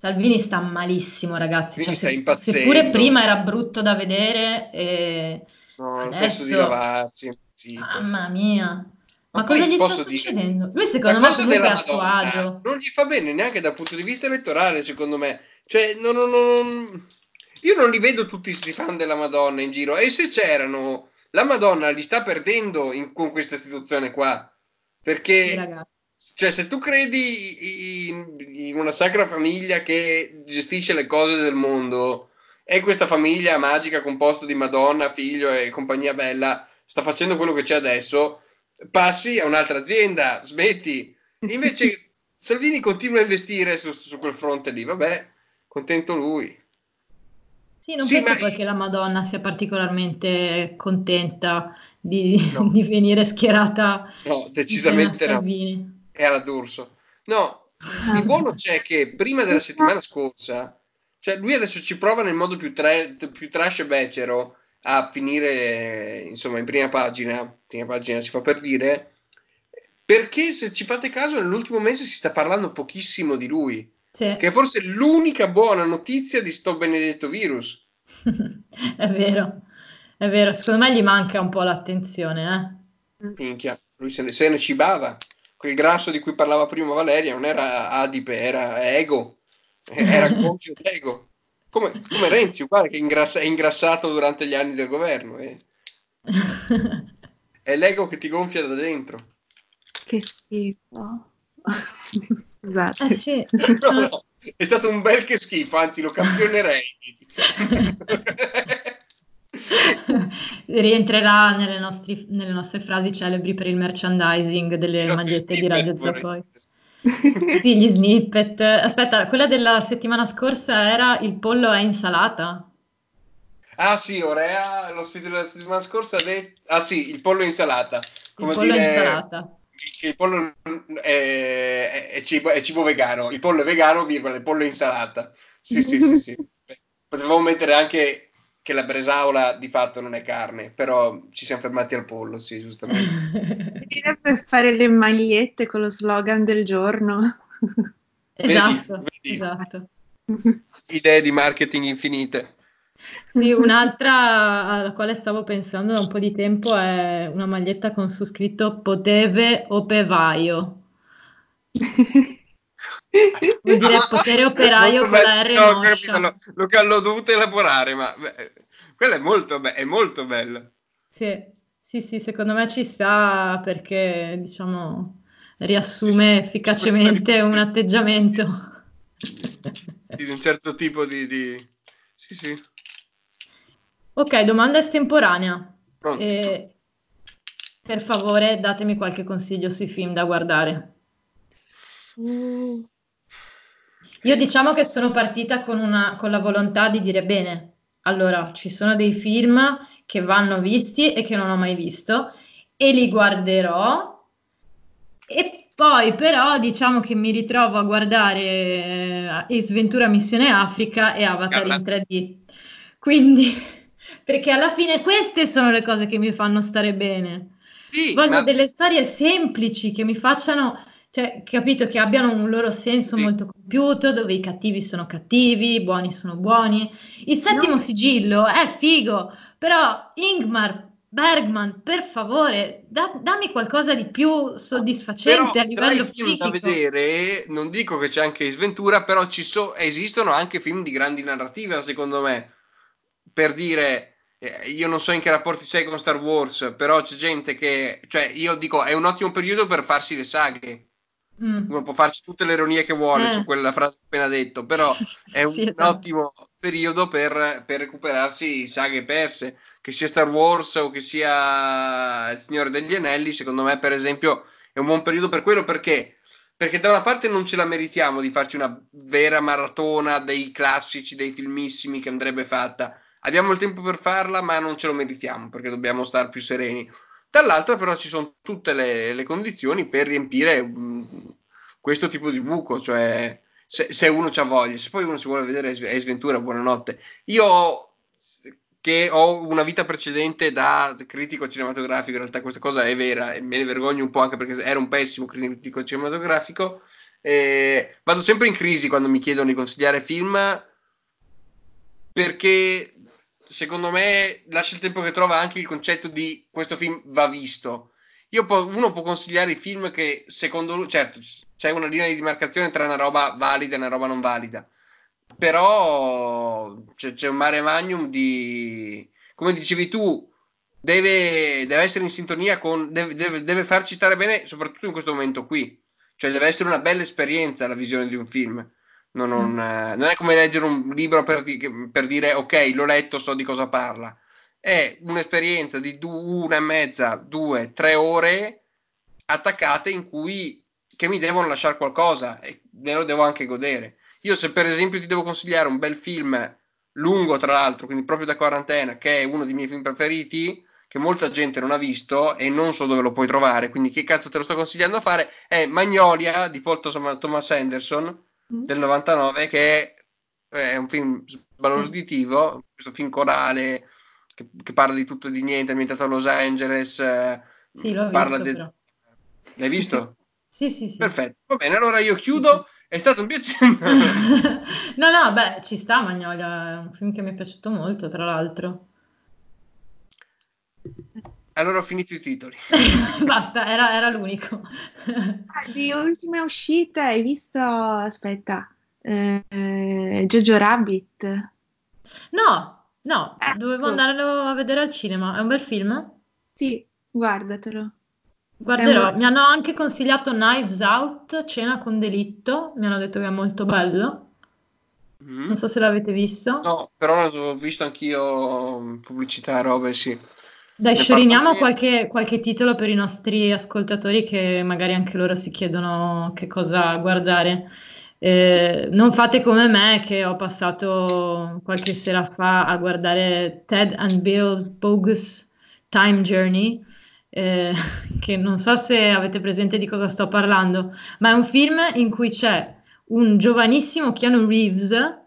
Salvini sta malissimo, ragazzi. Cioè, sta se- impazzendo. seppure prima era brutto da vedere, e... No, Adesso- di lavarsi. Mamma mia. Ma, cosa gli sta dire, succedendo? Lui secondo me comunque a suo agio. non gli fa bene neanche dal punto di vista elettorale, secondo me. Cioè, non- non- non- io non li vedo tutti questi fan della Madonna in giro. E se c'erano, la Madonna li sta perdendo in- con questa istituzione qua. Sì, Perché, ragazzi. cioè, se tu credi in, in una sacra famiglia che gestisce le cose del mondo, e questa famiglia magica composta di Madonna, figlio e compagnia bella sta facendo quello che c'è adesso, passi a un'altra azienda, smetti. Invece Salvini continua a investire su, su quel fronte lì, vabbè, contento lui. Sì, non Sì, penso ma- che la Madonna sia particolarmente contenta di, No. di venire schierata No, decisamente no, era d'Urso. No, di buono c'è che prima della settimana scorsa, cioè lui adesso ci prova nel modo più, tra- più trash e becero a finire, insomma, in prima pagina, prima pagina si fa per dire, perché se ci fate caso nell'ultimo mese si sta parlando pochissimo di lui, Sì, che è forse l'unica buona notizia di sto benedetto virus. è vero, è vero. Secondo me gli manca un po' l'attenzione, eh? Minchia, lui se ne, se ne cibava. Quel grasso di cui parlava prima Valeria non era adipe, era ego, era gonfio d'ego. Come, come Renzi, uguale, che ingrassa- è ingrassato durante gli anni del governo. eh. È l'ego che ti gonfia da dentro. Che schifo. Scusate. Eh sì, No, no, è stato un bel che schifo, anzi lo campionerei. rientrerà nelle, nostri- nelle nostre frasi celebri per il merchandising delle magliette di Radio Zappoi. Sì, gli snippet. Aspetta, quella della settimana scorsa era il pollo è insalata. Ah sì, Orea, l'ospite della settimana scorsa ha detto... Ah sì, il pollo insalata. Il Come pollo è dire... insalata. il pollo è, è- è cibo, è cibo vegano, il pollo è vegano, virgola, il pollo è insalata. Sì, sì, sì, sì. Potevamo mettere anche che la bresaola di fatto non è carne, però ci siamo fermati al pollo, sì, giustamente. Per fare le magliette con lo slogan del giorno. Esatto, vedi? esatto. Idee di marketing infinite. Sì, un'altra alla quale stavo pensando da un po' di tempo è una maglietta con su scritto Poteve opevaio. Vuol dire potere operaio con la R no, moscia. capito, l'ho, l'ho- l'ho dovuto elaborare, ma beh, quella è molto, be- è molto bella. Sì, sì, sì, secondo me ci sta perché, diciamo, riassume Sì, sì, efficacemente sì. un atteggiamento. Di un certo tipo di... di- Sì, sì, Ok, domanda estemporanea. pronto. Eh, per favore, datemi qualche consiglio sui film da guardare. Io diciamo che sono partita con, una, con la volontà di dire bene, allora ci sono dei film che vanno visti e che non ho mai visto e li guarderò e poi però diciamo che mi ritrovo a guardare eh, Ace Ventura Missione Africa e Avatar in 3D. Quindi, perché alla fine queste sono le cose che mi fanno stare bene. Sì, Voglio ma- delle storie semplici che mi facciano, cioè, capito, che abbiano un loro senso Sì. molto compiuto, dove i cattivi sono cattivi, i buoni sono buoni. Il settimo No. sigillo è figo, però Ingmar Bergman, per favore, da- dammi qualcosa di più soddisfacente Però a livello film da vedere, non dico che c'è anche Sventura, però ci so- esistono anche film di grandi narrativa, secondo me. Per dire, eh, io non so in che rapporti sei con Star Wars, però c'è gente che, cioè, io dico, è un ottimo periodo per farsi le saghe. Mm. Uno può farci tutte le ironie che vuole Eh. su quella frase appena detto, però è un Sì, esatto. ottimo periodo per, per recuperarsi saghe perse, che sia Star Wars o che sia Il Signore degli Anelli, secondo me per esempio è un buon periodo per quello perché perché da una parte non ce la meritiamo di farci una vera maratona dei classici, dei filmissimi che andrebbe fatta. Abbiamo il tempo per farla, ma non ce lo meritiamo perché dobbiamo stare più sereni. Dall'altra, però, ci sono tutte le, le condizioni per riempire mm, questo tipo di buco, cioè se, se uno c'ha voglia, se poi uno si vuole vedere Ace Ace Ventura, buonanotte. Io che ho una vita precedente da critico cinematografico, in realtà questa cosa è vera e me ne vergogno un po' anche perché ero un pessimo critico cinematografico. eh, vado sempre in crisi quando mi chiedono di consigliare film perché secondo me lascia il tempo che trova anche il concetto di questo film va visto. Io po- uno può consigliare i film che secondo lui, certo, c'è una linea di demarcazione tra una roba valida e una roba non valida, però c'è, c'è un mare magnum di, come dicevi tu, deve, deve essere in sintonia con, deve, deve- deve farci stare bene, soprattutto in questo momento qui, cioè deve essere una bella esperienza la visione di un film. Non, non, eh, non è come leggere un libro per, di- per dire ok, l'ho letto, so di cosa parla. È un'esperienza di du- una e mezza, due, tre ore attaccate in cui che mi devono lasciare qualcosa e me lo devo anche godere. Io se per esempio ti devo consigliare un bel film lungo tra l'altro, quindi proprio da quarantena, che è uno dei miei film preferiti, che molta gente non ha visto e non so dove lo puoi trovare, quindi che cazzo te lo sto consigliando a fare, è Magnolia di Paul Thom- Thomas Anderson Mm. del 99 che è, è un film sbalorditivo, questo film corale che, che parla di tutto e di niente, ambientato a Los Angeles, eh, Sì, l'ho parla visto de-. L'hai visto? Sì, sì, sì. Perfetto, va bene, allora io chiudo, è stato un piacere. No, no, beh, ci sta Magnolia, è un film che mi è piaciuto molto, tra l'altro. Allora ho finito i titoli. Basta, era, era l'unico. Ah, Di ultime uscite hai visto, aspetta, eh, Jojo Rabbit? No, no, Ecco. dovevo andarlo a vedere al cinema. È un bel film? Sì, guardatelo. Guarderò. Un- Mi hanno anche consigliato Knives Out, Cena con delitto. Mi hanno detto che è molto bello. Mm. Non so se l'avete visto. No, però ho visto anch'io pubblicità, robe, sì. Dai, scioriniamo qualche, qualche titolo per i nostri ascoltatori che magari anche loro si chiedono che cosa guardare. Eh, non fate come me che ho passato qualche sera fa a guardare Ted and Bill's Bogus Time Journey, eh, che non so se avete presente di cosa sto parlando, ma è un film in cui c'è un giovanissimo Keanu Reeves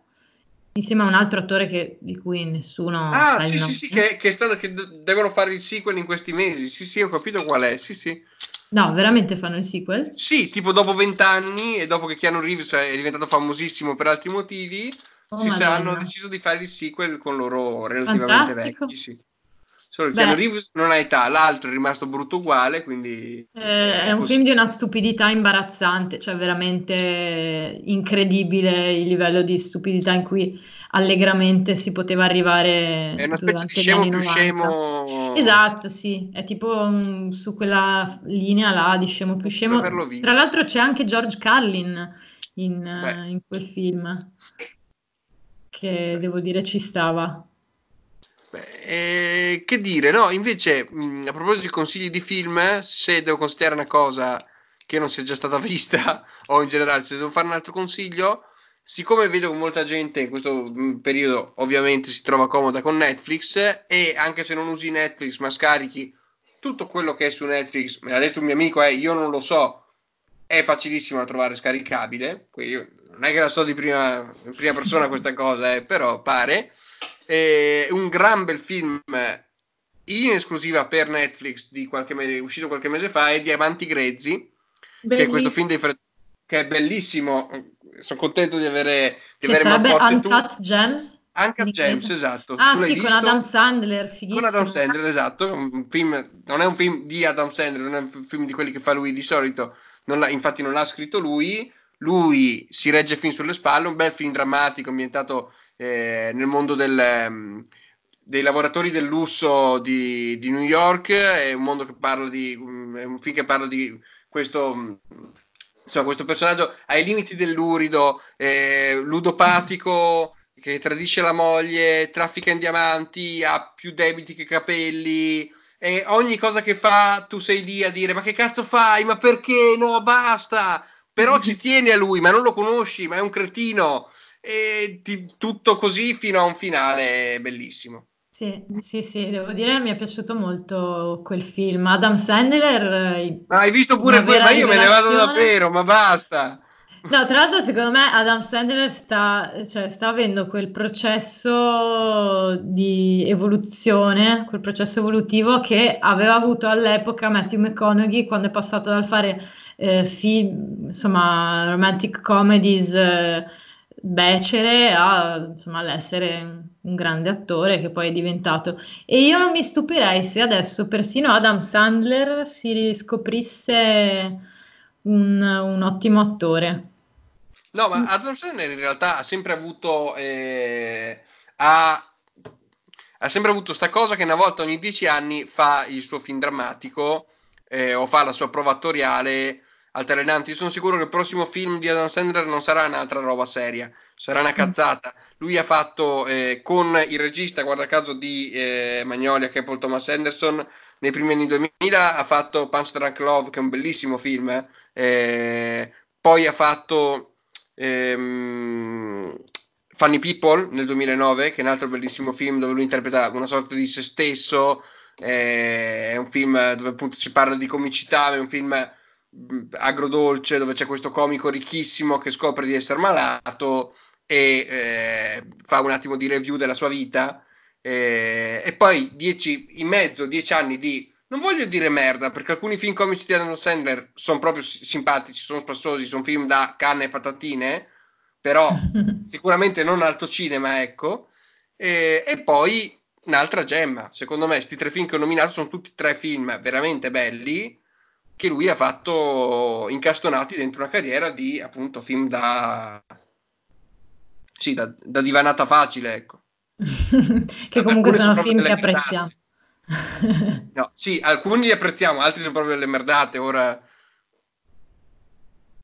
insieme a un altro attore che- di cui nessuno Ah, sì, sì, sì, che, che, stanno- che de- devono fare il sequel in questi mesi. Sì, sì, ho capito qual è. Sì, sì. No, veramente fanno il sequel? Sì, tipo dopo vent'anni e dopo che Keanu Reeves è diventato famosissimo per altri motivi, Oh, si hanno deciso di fare il sequel con loro relativamente Fantastico. vecchi. Sì. Solo che. Keanu Reeves non ha età, l'altro è rimasto brutto uguale, quindi... Eh, è un film di una stupidità imbarazzante, cioè veramente incredibile il livello di stupidità in cui allegramente si poteva arrivare È una specie di scemo più 90. scemo. Esatto, sì, è tipo mm, su quella linea là di scemo più scemo. Tra l'altro c'è anche George Carlin in, in quel film, che devo dire ci stava. Eh, che dire, no, invece, mh, a proposito di consigli di film, se devo consigliare una cosa che non sia già stata vista, o in generale, se devo fare un altro consiglio, siccome vedo che molta gente in questo periodo ovviamente si trova comoda con Netflix, e anche se non usi Netflix, ma scarichi tutto quello che è su Netflix, me l'ha detto un mio amico, eh, io non lo so, è facilissimo da trovare scaricabile, quindi io- non è che la so di prima, prima persona questa cosa, eh, però pare. Eh, un gran bel film in esclusiva per Netflix di qualche mese, uscito qualche mese fa è Diamanti Grezzi, che è questo film dei Fred- che è bellissimo. Sono contento di avere, di Che avere sarebbe Manforte tu. Uncut Gems? James, inglese. esatto. Ah Tu sì, con? Adam Sandler, fighissimo. Con Adam Sandler, esatto. Un film, non è un film di Adam Sandler, non è un film di quelli che fa lui di solito. Non l'ha- infatti, non l'ha scritto lui. Lui si regge fin sulle spalle. Un bel film drammatico ambientato eh, nel mondo del, ehm, dei lavoratori del lusso di, di New York. È un mondo che parla di. um, È un film che parla di questo. um, insomma, questo personaggio ai limiti dell'urido, eh, ludopatico, che tradisce la moglie, traffica in diamanti, ha più debiti che capelli. E ogni cosa che fa, tu sei lì a dire: Ma che cazzo fai? Ma perché? No, basta. Però ci tieni a lui, ma non lo conosci, ma è un cretino. E ti, tutto così fino a un finale bellissimo. Sì, sì, sì, devo dire mi è piaciuto molto quel film. Adam Sandler. Eh, ma hai visto pure quello? Ma io me ne vado davvero, ma basta. No, tra l'altro, secondo me Adam Sandler sta, cioè, sta avendo quel processo di evoluzione, quel processo evolutivo che aveva avuto all'epoca Matthew McConaughey quando è passato dal fare eh, film, insomma, romantic comedies eh, becere a, insomma, all'essere un grande attore che poi è diventato. E io non mi stupirei se adesso persino Adam Sandler si riscoprisse un, un ottimo attore. No, ma Adam Sandler in realtà ha sempre avuto eh, ha, ha sempre avuto questa cosa che una volta ogni dieci anni fa il suo film drammatico eh, o fa la sua prova attoriale altalenante. Io sono sicuro che il prossimo film di Adam Sandler non sarà un'altra roba seria, sarà una mm. cazzata. Lui ha fatto eh, con il regista, guarda caso, di eh, Magnolia, che è Paul Thomas Anderson, nei primi anni 2000 ha fatto Punch Drunk Love, che è un bellissimo film. Eh. eh poi ha fatto ehm, Funny People nel 2009, che è un altro bellissimo film dove lui interpreta una sorta di se stesso. Eh, è un film dove appunto si parla di comicità, è un film agrodolce dove c'è questo comico ricchissimo che scopre di essere malato e eh, fa un attimo di review della sua vita. Eh, e poi dieci, in mezzo dieci anni di non voglio dire merda perché alcuni film comici di Adam Sandler sono proprio simpatici, sono spassosi, sono film da canne e patatine però sicuramente non alto cinema ecco. E, e poi un'altra gemma secondo me questi tre film che ho nominato sono tutti tre film veramente belli che lui ha fatto incastonati dentro una carriera di appunto film da sì, da, da divanata facile, ecco. che comunque sono, sono film che apprezziamo. no, sì, alcuni li apprezziamo, altri sono proprio delle merdate. Ora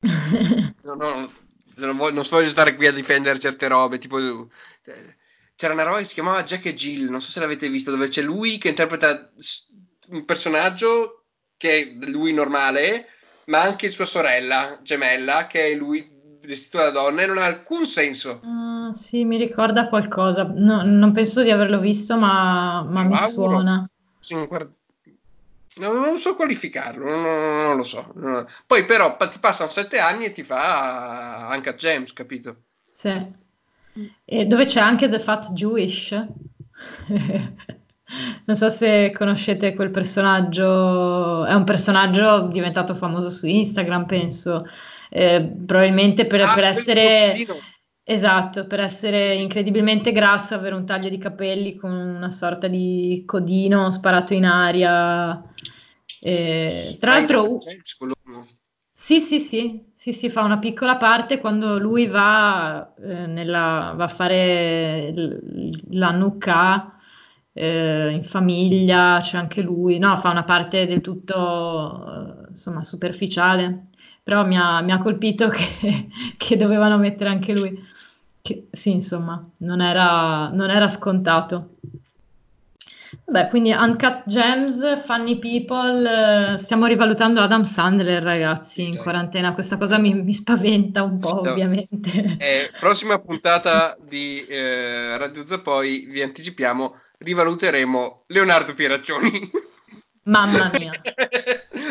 no, no, non, voglio, non voglio stare qui a difendere certe robe, tipo c'era una roba che si chiamava Jack e Jill, non so se l'avete visto, dove c'è lui che interpreta un personaggio che è lui normale, ma anche sua sorella gemella, che è lui vestito da donna, e non ha alcun senso. Uh, sì, mi ricorda qualcosa. No, non penso di averlo visto, ma, ma mi auguro. suona. Sì, guarda... non, non, so qualificarlo, non, non lo so. Poi però ti passano sette anni e ti fa anche a James, capito? Sì. E dove c'è anche The Fat Jewish. Non so se conoscete quel personaggio, è un personaggio diventato famoso su Instagram, penso, eh, probabilmente per, ah, per essere... Esatto, per essere incredibilmente grasso, avere un taglio di capelli con una sorta di codino sparato in aria. Eh, tra l'altro, sì, sì, sì, sì, si fa una piccola parte quando lui va, eh, nella, va a fare la nuca eh, in famiglia, c'è anche lui, no, fa una parte del tutto, eh, insomma, superficiale, però mi ha, mi ha colpito che, che, dovevano mettere anche lui, che, sì, insomma, non era, non era scontato. Vabbè, quindi Uncut Gems, Funny People, eh, stiamo rivalutando Adam Sandler, ragazzi, in quarantena. Questa cosa mi, mi spaventa un po', no. ovviamente. Eh, prossima puntata di eh, Radio Zappoi, vi anticipiamo, rivaluteremo Leonardo Pieraccioni. Mamma mia.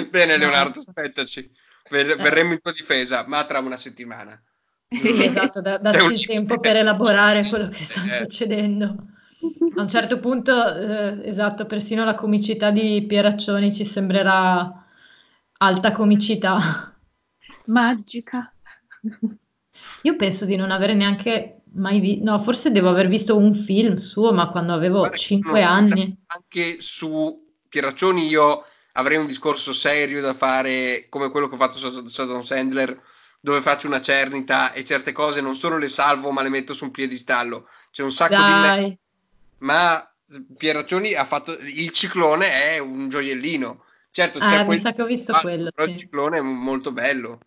Bene, Leonardo, aspettaci. Ver- eh. verremo in tua difesa, ma tra una settimana. Sì, esatto, da- darci il tempo per elaborare quello che sta eh. succedendo. A un certo punto, eh, esatto, persino la comicità di Pieraccioni ci sembrerà alta comicità. Magica. Io penso di non avere neanche mai visto, no, forse devo aver visto un film suo, ma quando avevo Guarda, 5 anni. Anche su Pieraccioni io avrei un discorso serio da fare come quello che ho fatto su Adam Sandler, dove faccio una cernita e certe cose non solo le salvo, ma le metto su un piedistallo. C'è un sacco Dai. di me. Ma Pieraccioni ha fatto il ciclone è un gioiellino. Certo, c'è ah, quel... mi sa che ho visto quello. Però sì. il ciclone è molto bello.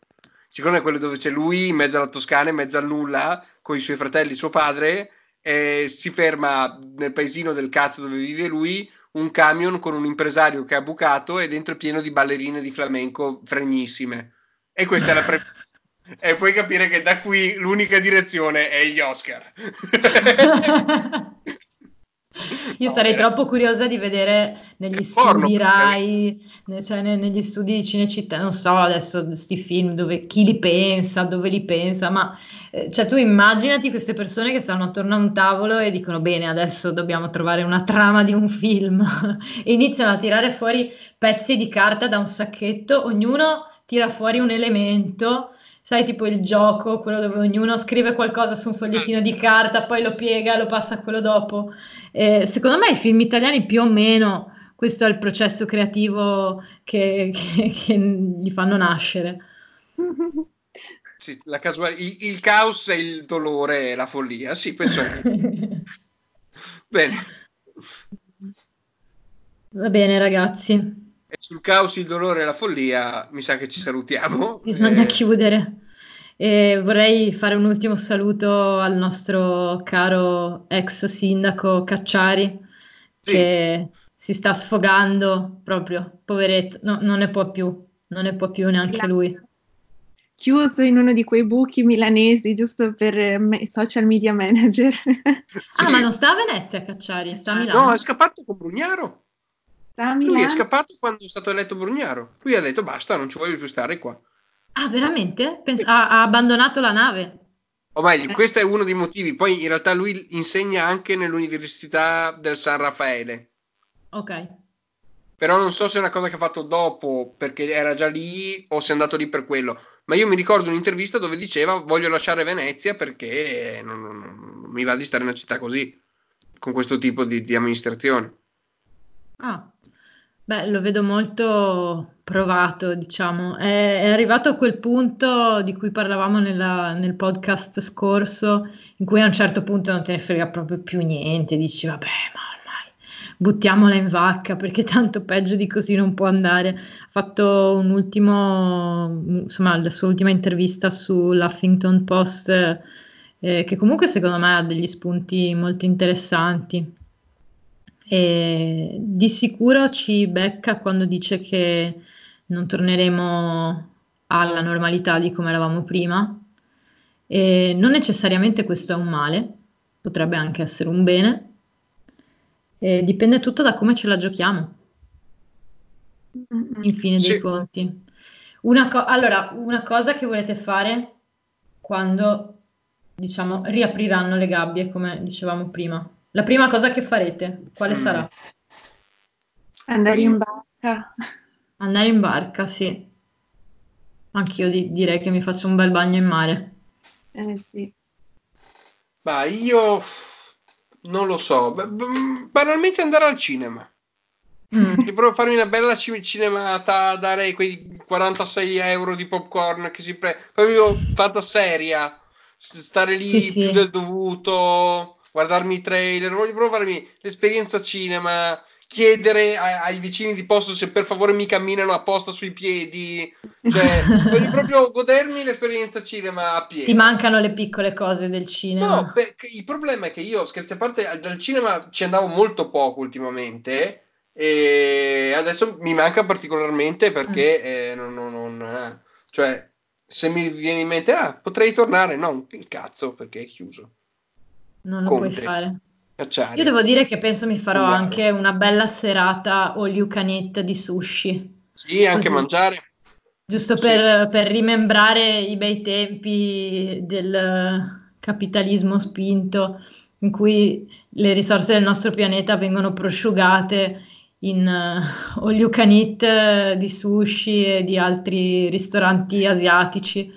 Secondo me quello dove c'è lui in mezzo alla Toscana, in mezzo al nulla, con i suoi fratelli, suo padre, e si ferma nel paesino del cazzo dove vive lui un camion con un impresario che ha bucato e dentro è pieno di ballerine di flamenco fregnissime. E questa è la pre- E puoi capire che da qui l'unica direzione è gli Oscar. Io no, sarei troppo curiosa di vedere negli studi Rai, cioè negli studi di Cinecittà, non so adesso questi film dove chi li pensa, dove li pensa, ma eh, cioè tu immaginati queste persone che stanno attorno a un tavolo e dicono bene adesso dobbiamo trovare una trama di un film. E iniziano a tirare fuori pezzi di carta da un sacchetto, ognuno tira fuori un elemento sai, tipo il gioco, quello dove ognuno scrive qualcosa su un fogliettino di carta, poi lo piega, lo passa a quello dopo. Eh, secondo me i film italiani più o meno questo è il processo creativo che, che, che gli fanno nascere. Sì, casual- il, il, caos e il dolore e la follia, sì, penso Bene. Va bene, ragazzi. E sul caos, il dolore e la follia, mi sa che ci salutiamo. Bisogna e... chiudere. E vorrei fare un ultimo saluto al nostro caro ex sindaco Cacciari, sì. che si sta sfogando proprio, poveretto, no, non ne può più, non ne può più neanche lui. Chiuso in uno di quei buchi milanesi, giusto per me, social media manager. Sì. Ah, ma non sta a Venezia Cacciari, sta a Milano. No, è scappato con Brugnaro. Lui è scappato quando è stato eletto Brugnaro. Lui ha detto basta, non ci voglio più stare qua. Ah, veramente? Pens- ha, ha, abbandonato la nave. O meglio, eh. questo è uno dei motivi. Poi in realtà lui insegna anche nell'Università del San Raffaele. Ok. Però non so se è una cosa che ha fatto dopo perché era già lì o se è andato lì per quello. Ma io mi ricordo un'intervista dove diceva voglio lasciare Venezia perché non, non, non mi va di stare in una città così, con questo tipo di, di amministrazione. Ah, Beh, lo vedo molto provato, diciamo. È, è arrivato a quel punto di cui parlavamo nella- nel podcast scorso, in cui a un certo punto non te ne frega proprio più niente, dici vabbè, ma ormai buttiamola in vacca perché tanto peggio di così non può andare. Ha fatto un ultimo, insomma, la sua ultima intervista sull'Huffington Post, eh, che comunque secondo me ha degli spunti molto interessanti. E di sicuro ci becca quando dice che non torneremo alla normalità di come eravamo prima. E non necessariamente questo è un male, potrebbe anche essere un bene. E dipende tutto da come ce la giochiamo. In fine sì. dei conti. Una co- allora, una cosa che volete fare quando, diciamo, riapriranno le gabbie, come dicevamo prima. La prima cosa che farete, quale mm. sarà? Andare in barca. Andare in barca, sì. Anch'io di- direi che mi faccio un bel bagno in mare. Eh sì. Ma io non lo so. Banalmente andare al cinema. Mm. Io provo a farmi una bella cinemata, dare quei 46 euro di popcorn che si pre... Proprio fatta seria. Stare lì sì, più sì. del dovuto guardarmi i trailer, voglio provarmi l'esperienza cinema, chiedere a, ai vicini di posto se per favore mi camminano apposta sui piedi, cioè voglio proprio godermi l'esperienza cinema a piedi. Ti mancano le piccole cose del cinema. No, beh, il problema è che io, scherzi a parte, dal cinema ci andavo molto poco ultimamente e adesso mi manca particolarmente perché mm. eh, non, non, non eh, cioè se mi viene in mente ah potrei tornare no il cazzo perché è chiuso non lo Conte. puoi fare. Cacciare. Io devo dire che penso mi farò Uguale. anche una bella serata all you can eat di sushi. Sì, anche Così. mangiare. Giusto sì. per, per rimembrare i bei tempi del capitalismo spinto in cui le risorse del nostro pianeta vengono prosciugate in uh, all you can eat di sushi e di altri ristoranti asiatici.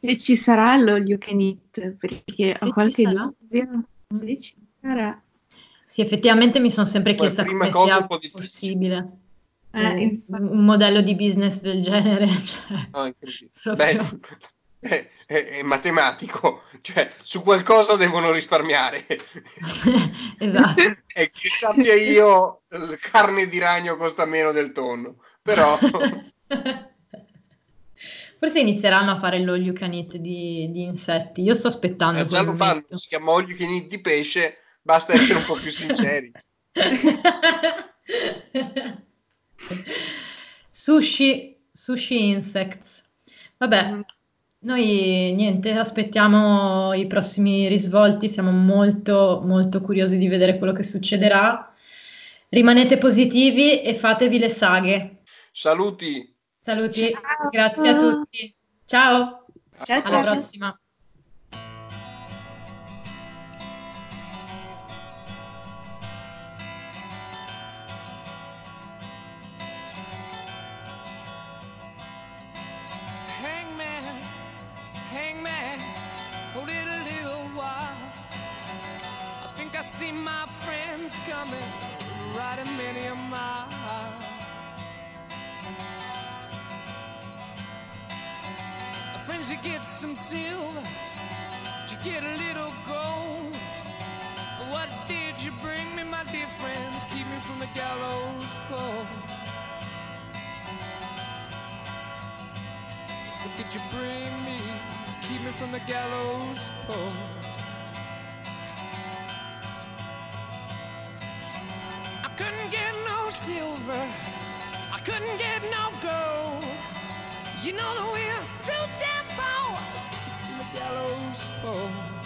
Se ci sarà l'all you can eat, perché Se ho qualche dubbio. Se ci sarà. Sì, effettivamente mi sono sempre chiesta come sia possibile. Eh, un, un, modello di business del genere. Cioè, no, Beh, è, è, è, matematico, cioè su qualcosa devono risparmiare. esatto. e che sappia io, carne di ragno costa meno del tonno, però... Forse inizieranno a fare l'all you can eat di, di insetti. Io sto aspettando. Eh, già lo fanno, si chiama olio che eat di pesce, basta essere un po' più sinceri. sushi, sushi insects. Vabbè, noi niente, aspettiamo i prossimi risvolti, siamo molto molto curiosi di vedere quello che succederà. Rimanete positivi e fatevi le saghe. Saluti. Saluti, Ciao. grazie a tutti. Ciao, Ciao, alla ciao. prossima. Friends, you get some silver, Did you get a little gold. What did you bring me, my dear friends? Keep me from the gallows pole. What did you bring me? Keep me from the gallows pole. I couldn't get no silver. I couldn't get no gold. You know that we're too damn poor. From the gallows pole.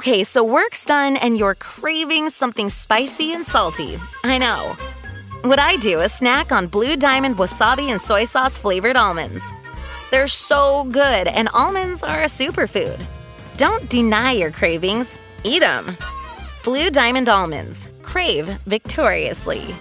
Okay, so work's done and you're craving something spicy and salty. I know. What I do is snack on Blue Diamond wasabi and soy sauce flavored almonds. They're so good, and almonds are a superfood. Don't deny your cravings, eat them. Blue Diamond almonds. Crave victoriously.